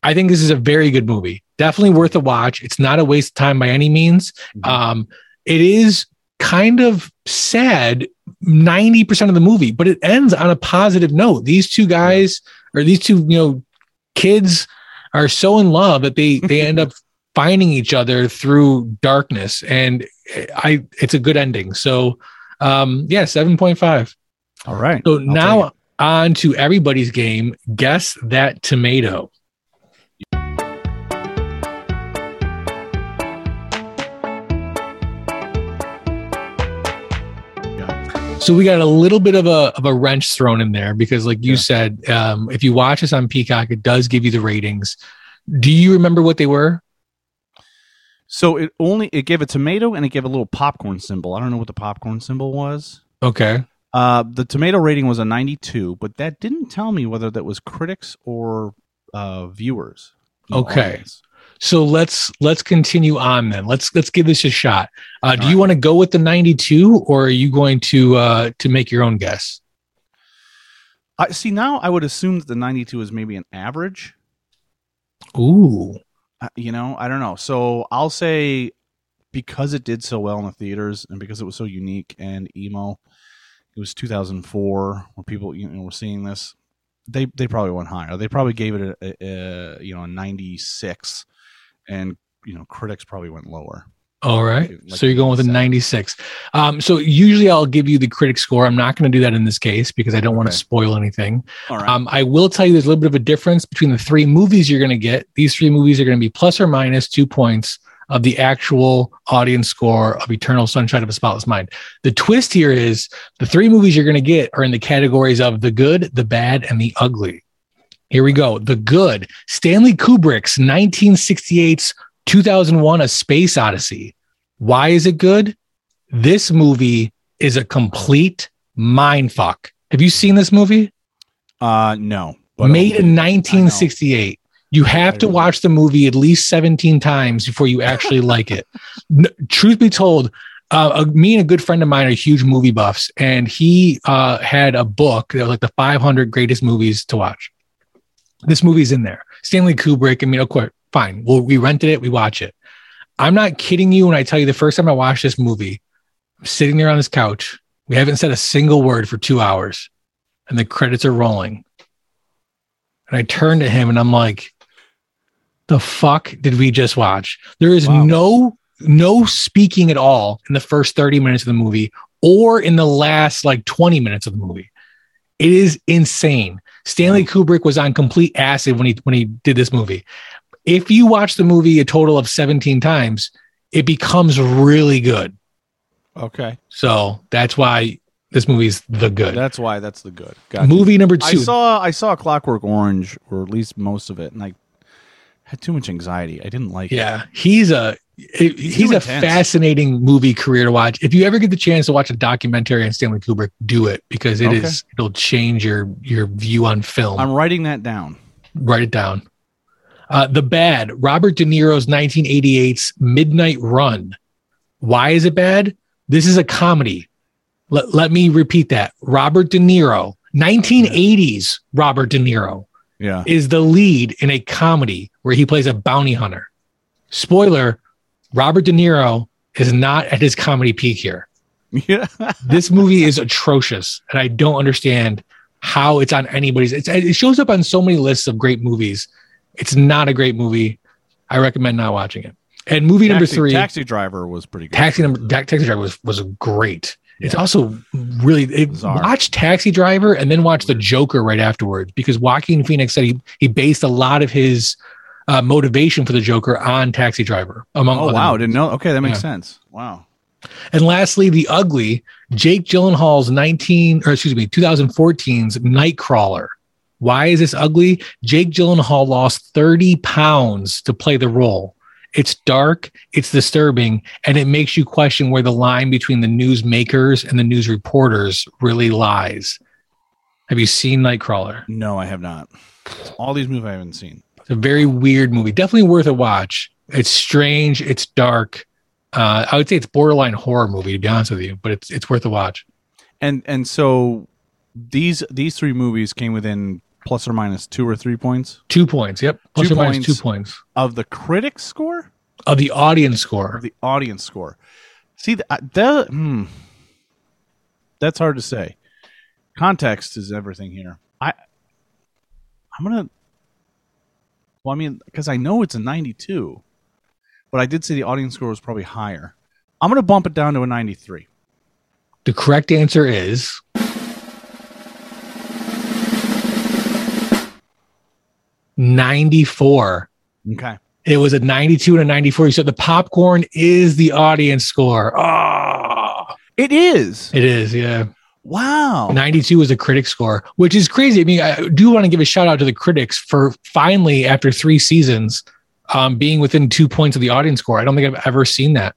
I think this is a very good movie. Definitely worth a watch. It's not a waste of time by any means. Mhm. Um, it is kind of sad 90% of the movie, but it ends on a positive note. These two guys or these two, you know, kids are so in love that they they end up <laughs> finding each other through darkness and I it's a good ending. So um yeah, 7.5. All right. So I'll now on to everybody's game. Guess that tomato. So we got a little bit of a of a wrench thrown in there because, like you Yeah. said, um, if you watch this on Peacock, it does give you the ratings. Do you remember what they were? So it only it gave a tomato and it gave a little popcorn symbol. I don't know what the popcorn symbol was. Okay. Uh, the tomato rating was a 92, but that didn't tell me whether that was critics or uh, viewers. Okay. audience. So let's let's continue on then. Let's let's give this a shot. Uh, do All you want to go with the 92 or are you going to uh, to make your own guess? I see now. I would assume that the 92 is maybe an average. Ooh. Uh, you know, I don't know. So I'll say because it did so well in the theaters and because it was so unique and emo, it was 2004 when people you know were seeing this. They they probably went higher. They probably gave it a, a, a you know a 96, and you know critics probably went lower. All right. Like so you're going with a 96. Um, so usually I'll give you the critic score. I'm not going to do that in this case because I don't want to spoil anything. All right. Um, I will tell you there's a little bit of a difference between the three movies you're going to get. These three movies are going to be plus or minus two points of the actual audience score of Eternal Sunshine of a Spotless Mind. The twist here is the three movies you're going to get are in the categories of the good, the bad, and the ugly. Here we go. The good, Stanley Kubrick's 1968's 2001 A Space Odyssey. Why is it good? This movie is a complete mind fuck. Have you seen this movie? uh, no. Made in 1968. You have to watch the movie at least 17 times before you actually <laughs> like it. Truth be told, uh, uh, me and a good friend of mine are huge movie buffs, and he uh, had a book that was like the 500 greatest movies to watch. This movie's in there. Stanley Kubrick. I mean, of course, fine. Well, we rented it, we watch it. I'm not kidding you when I tell you the first time I watched this movie, I'm sitting there on this couch. We haven't said a single word for two hours, and the credits are rolling. And I turn to him and I'm like, the fuck did we just watch? There is Wow. no no speaking at all in the first 30 minutes of the movie or in the last like 20 minutes of the movie. It is insane. Stanley mm. Kubrick was on complete acid when he when he did this movie. If you watch the movie a total of 17 times, it becomes really good. Okay. So that's why this movie's the good. That's why that's the good. Gotcha. Movie number I two. saw I saw Clockwork Orange, or at least most of it, and I had too much anxiety. I didn't like it. Yeah, he's a he's too a fascinating movie career to watch. If you ever get the chance to watch a documentary on Stanley Kubrick, do it because it is Okay. it'll change your your view on film. I'm writing that down. Write it down. Uh, the bad Robert De Niro's 1988's Midnight Run. Why is it bad? This is a comedy. Let, let me repeat that. Robert De Niro, 1980s Robert De Niro Yeah. is the lead in a comedy where he plays a bounty hunter. Spoiler Robert De Niro is not at his comedy peak here. Yeah. <laughs> This movie is atrocious, and I don't understand how it's on anybody's. It's, it shows up on so many lists of great movies. It's not a great movie. I recommend not watching it. And movie number three, Taxi Driver was pretty good. Taxi number Ta- Taxi Driver was was great. It's also really it, watch Taxi Driver and then watch The Joker right afterwards because Joaquin Phoenix said he he based a lot of his uh, motivation for the Joker on Taxi Driver. Among Oh wow, movies. didn't know. Okay, that makes Yeah. sense. Wow. And lastly, The Ugly, Jake Gyllenhaal's 19 or excuse me 2014's Nightcrawler. Why is this ugly? Jake Gyllenhaal lost 30 pounds to play the role. It's dark, it's disturbing, and it makes you question where the line between the news makers and the news reporters really lies. Have you seen Nightcrawler? No, I have not. All these movies I haven't seen. It's a very weird movie. Definitely worth a watch. It's strange, it's dark. Uh, I would say it's borderline horror movie to be honest with you, but it's it's worth a watch. And and so these these three movies came within plus or minus two or three points Two points. Yep. Plus Two or points. two points of the critic score of the audience or score. the audience score. See th- that hmm, that's hard to say. Context is everything here. I I'm gonna. Well, I mean, because I know it's a 92, but I did say the audience score was probably higher. I'm gonna bump it down to a 93. The correct answer is ninety-four. Okay. It was a ninety-two and a ninety-four. You said the popcorn is the audience score. Oh, It is. it is. Yeah. Wow. 92 is a critic score, which is crazy. I mean, I do want to give a shout out to the critics for finally, after three seasons, um, being within two points of the audience score. I don't think I've ever seen that.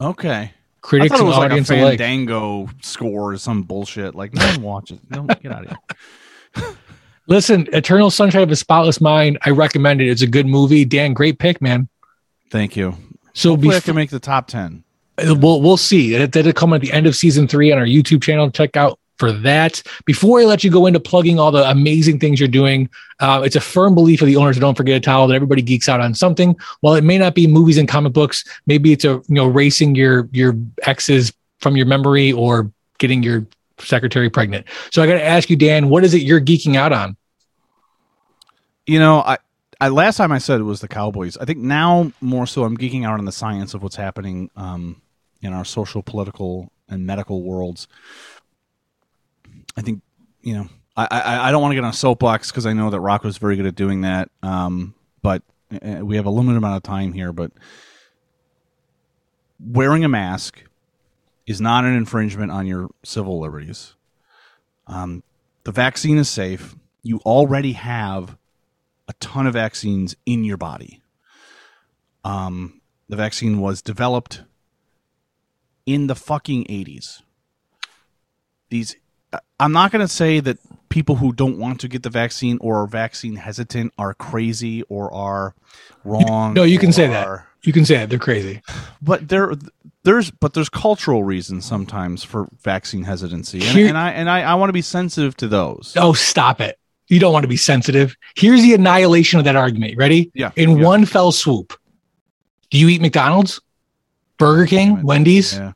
Okay. Critics I and was like a audience alike. Fandango score or some bullshit. Like no one watches. No, get out of here. <laughs> Listen, Eternal Sunshine of a Spotless Mind, I recommend it. It's a good movie. Dan, great pick, man. Thank you. So Hopefully, I before, can make the top ten. We'll we'll see. That that'll come at the end of season three on our YouTube channel. Check out for that. Before I let you go into plugging all the amazing things you're doing, uh, it's a firm belief of the owners Don't Forget a Towel that everybody geeks out on something. While it may not be movies and comic books, maybe it's a you know racing your your exes from your memory or getting your secretary pregnant. So I got to ask you, Dan, what is it you're geeking out on? You know, I I, last time I said it was the Cowboys. I think now more so I'm geeking out on the science of what's happening um, in our social, political, and medical worlds. I think you know I I, I don't want to get on a soapbox because I know that Rock was very good at doing that. Um, but uh, we have a limited amount of time here. But wearing a mask is not an infringement on your civil liberties. Um, the vaccine is safe. You already have a ton of vaccines in your body. Um, the vaccine was developed in the fucking 80s. These, I'm not going to say that people who don't want to get the vaccine or are vaccine hesitant are crazy or are wrong. No, you can say that. You can say that they're crazy. but there there's but there's cultural reasons sometimes for vaccine hesitancy and, Here- and i and i, I want to be sensitive to those Oh, stop it. You don't want to be sensitive. Here's the annihilation of that argument. Ready? Yeah, In yeah. one fell swoop. Do you eat McDonald's? Burger King? Wendy's? yeah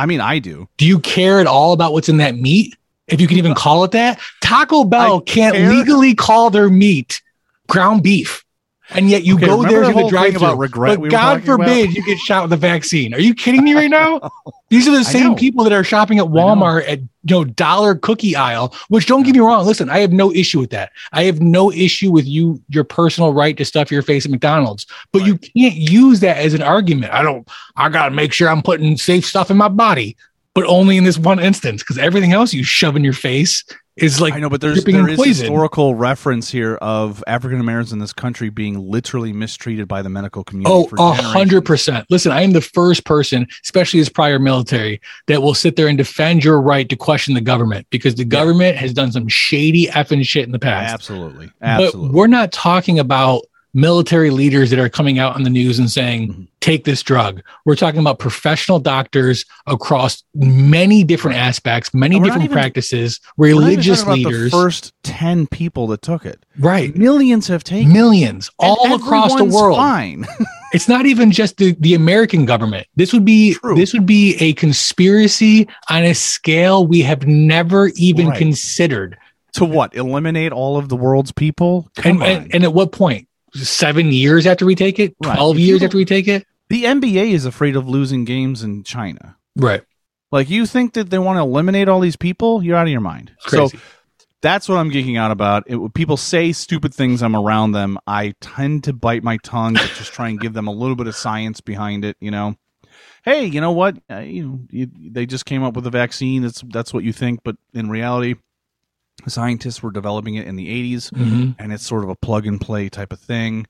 i mean i do Do you care at all about what's in that meat? If you can even call it that? Taco Bell I can't care. legally call their meat ground beef. And yet you Okay, go there the to the drive about regret But we God talking about? forbid you get shot with a vaccine. Are you kidding me right now? <laughs> These are the same people that are shopping at Walmart at you know dollar cookie aisle. Which don't get me wrong. Listen, I have no issue with that. I have no issue with you your personal right to stuff your face at McDonald's. But you can't use that as an argument. I don't. I gotta make sure I'm putting safe stuff in my body, but only in this one instance because everything else you shove in your face is like i know but there's there poison. historical reference here of african americans in this country being literally mistreated by the medical community Oh, a hundred percent. Listen, I am the first person, especially as prior military, that will sit there and defend your right to question the government because the government has done some shady effing shit in the past. absolutely But absolutely we're not talking about military leaders that are coming out on the news and saying, Mhm. take this drug. We're talking about professional doctors across many different aspects, many And we're not different even- practices, We're not even religious leaders. the first 10 people that took it right. millions have taken it. Millions And all across the world. fine <laughs> It's not even just the, the American government. This would be True. this would be a conspiracy on a scale we have never even Right. considered. to what eliminate all of the world's people And, and and at what point? Seven years after we take it? Right. Twelve If years after we take it? the nba is afraid of losing games in china. Right. like you think that they want to eliminate all these people? You're out of your mind. So that's what i'm geeking out about. It, people say stupid things i'm around them. I tend to bite my tongue but just try and give them a little bit of science behind it you know? Hey you know what? Uh, you know you, they just came up with a vaccine. That's that's what you think. But in reality scientists were developing it in the 80s Mhm. and it's sort of a plug and play type of thing.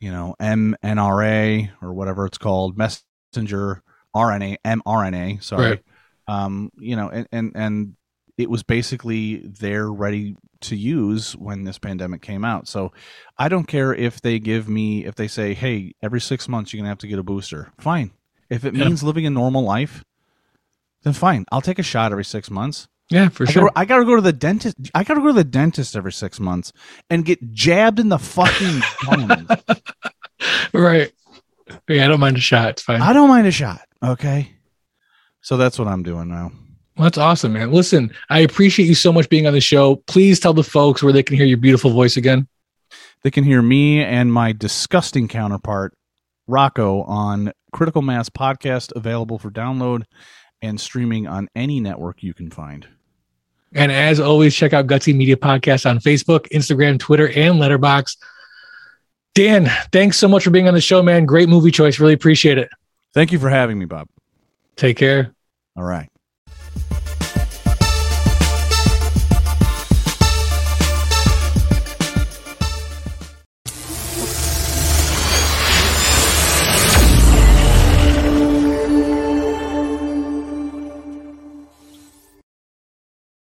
You know, mNRA or whatever it's called, messenger RNA, mRNA. Sorry, Right. um, you know, and and and it was basically there ready to use when this pandemic came out. So I don't care if they give me if they say, hey, every six months you're gonna have to get a booster. Fine. If it Yeah. means living a normal life, then fine. I'll take a shot every six months. Yeah, for I sure. gotta, I gotta go to the dentist. I gotta go to the dentist every six months and get jabbed in the fucking <laughs> right. Yeah, I don't mind a shot. It's fine. I don't mind a shot. Okay, so that's what I'm doing now. Well, that's awesome, man. Listen, I appreciate you so much being on the show. Please tell the folks where they can hear your beautiful voice again. They can hear me and my disgusting counterpart Rocco on Critical Mass podcast, available for download and streaming on any network you can find. And as always, check out Gutsy Media Podcast on Facebook, Instagram, Twitter, and Letterboxd. Dan, thanks so much for being on the show, man. Great movie choice. Really appreciate it. Thank you for having me, Bob. Take care. All right.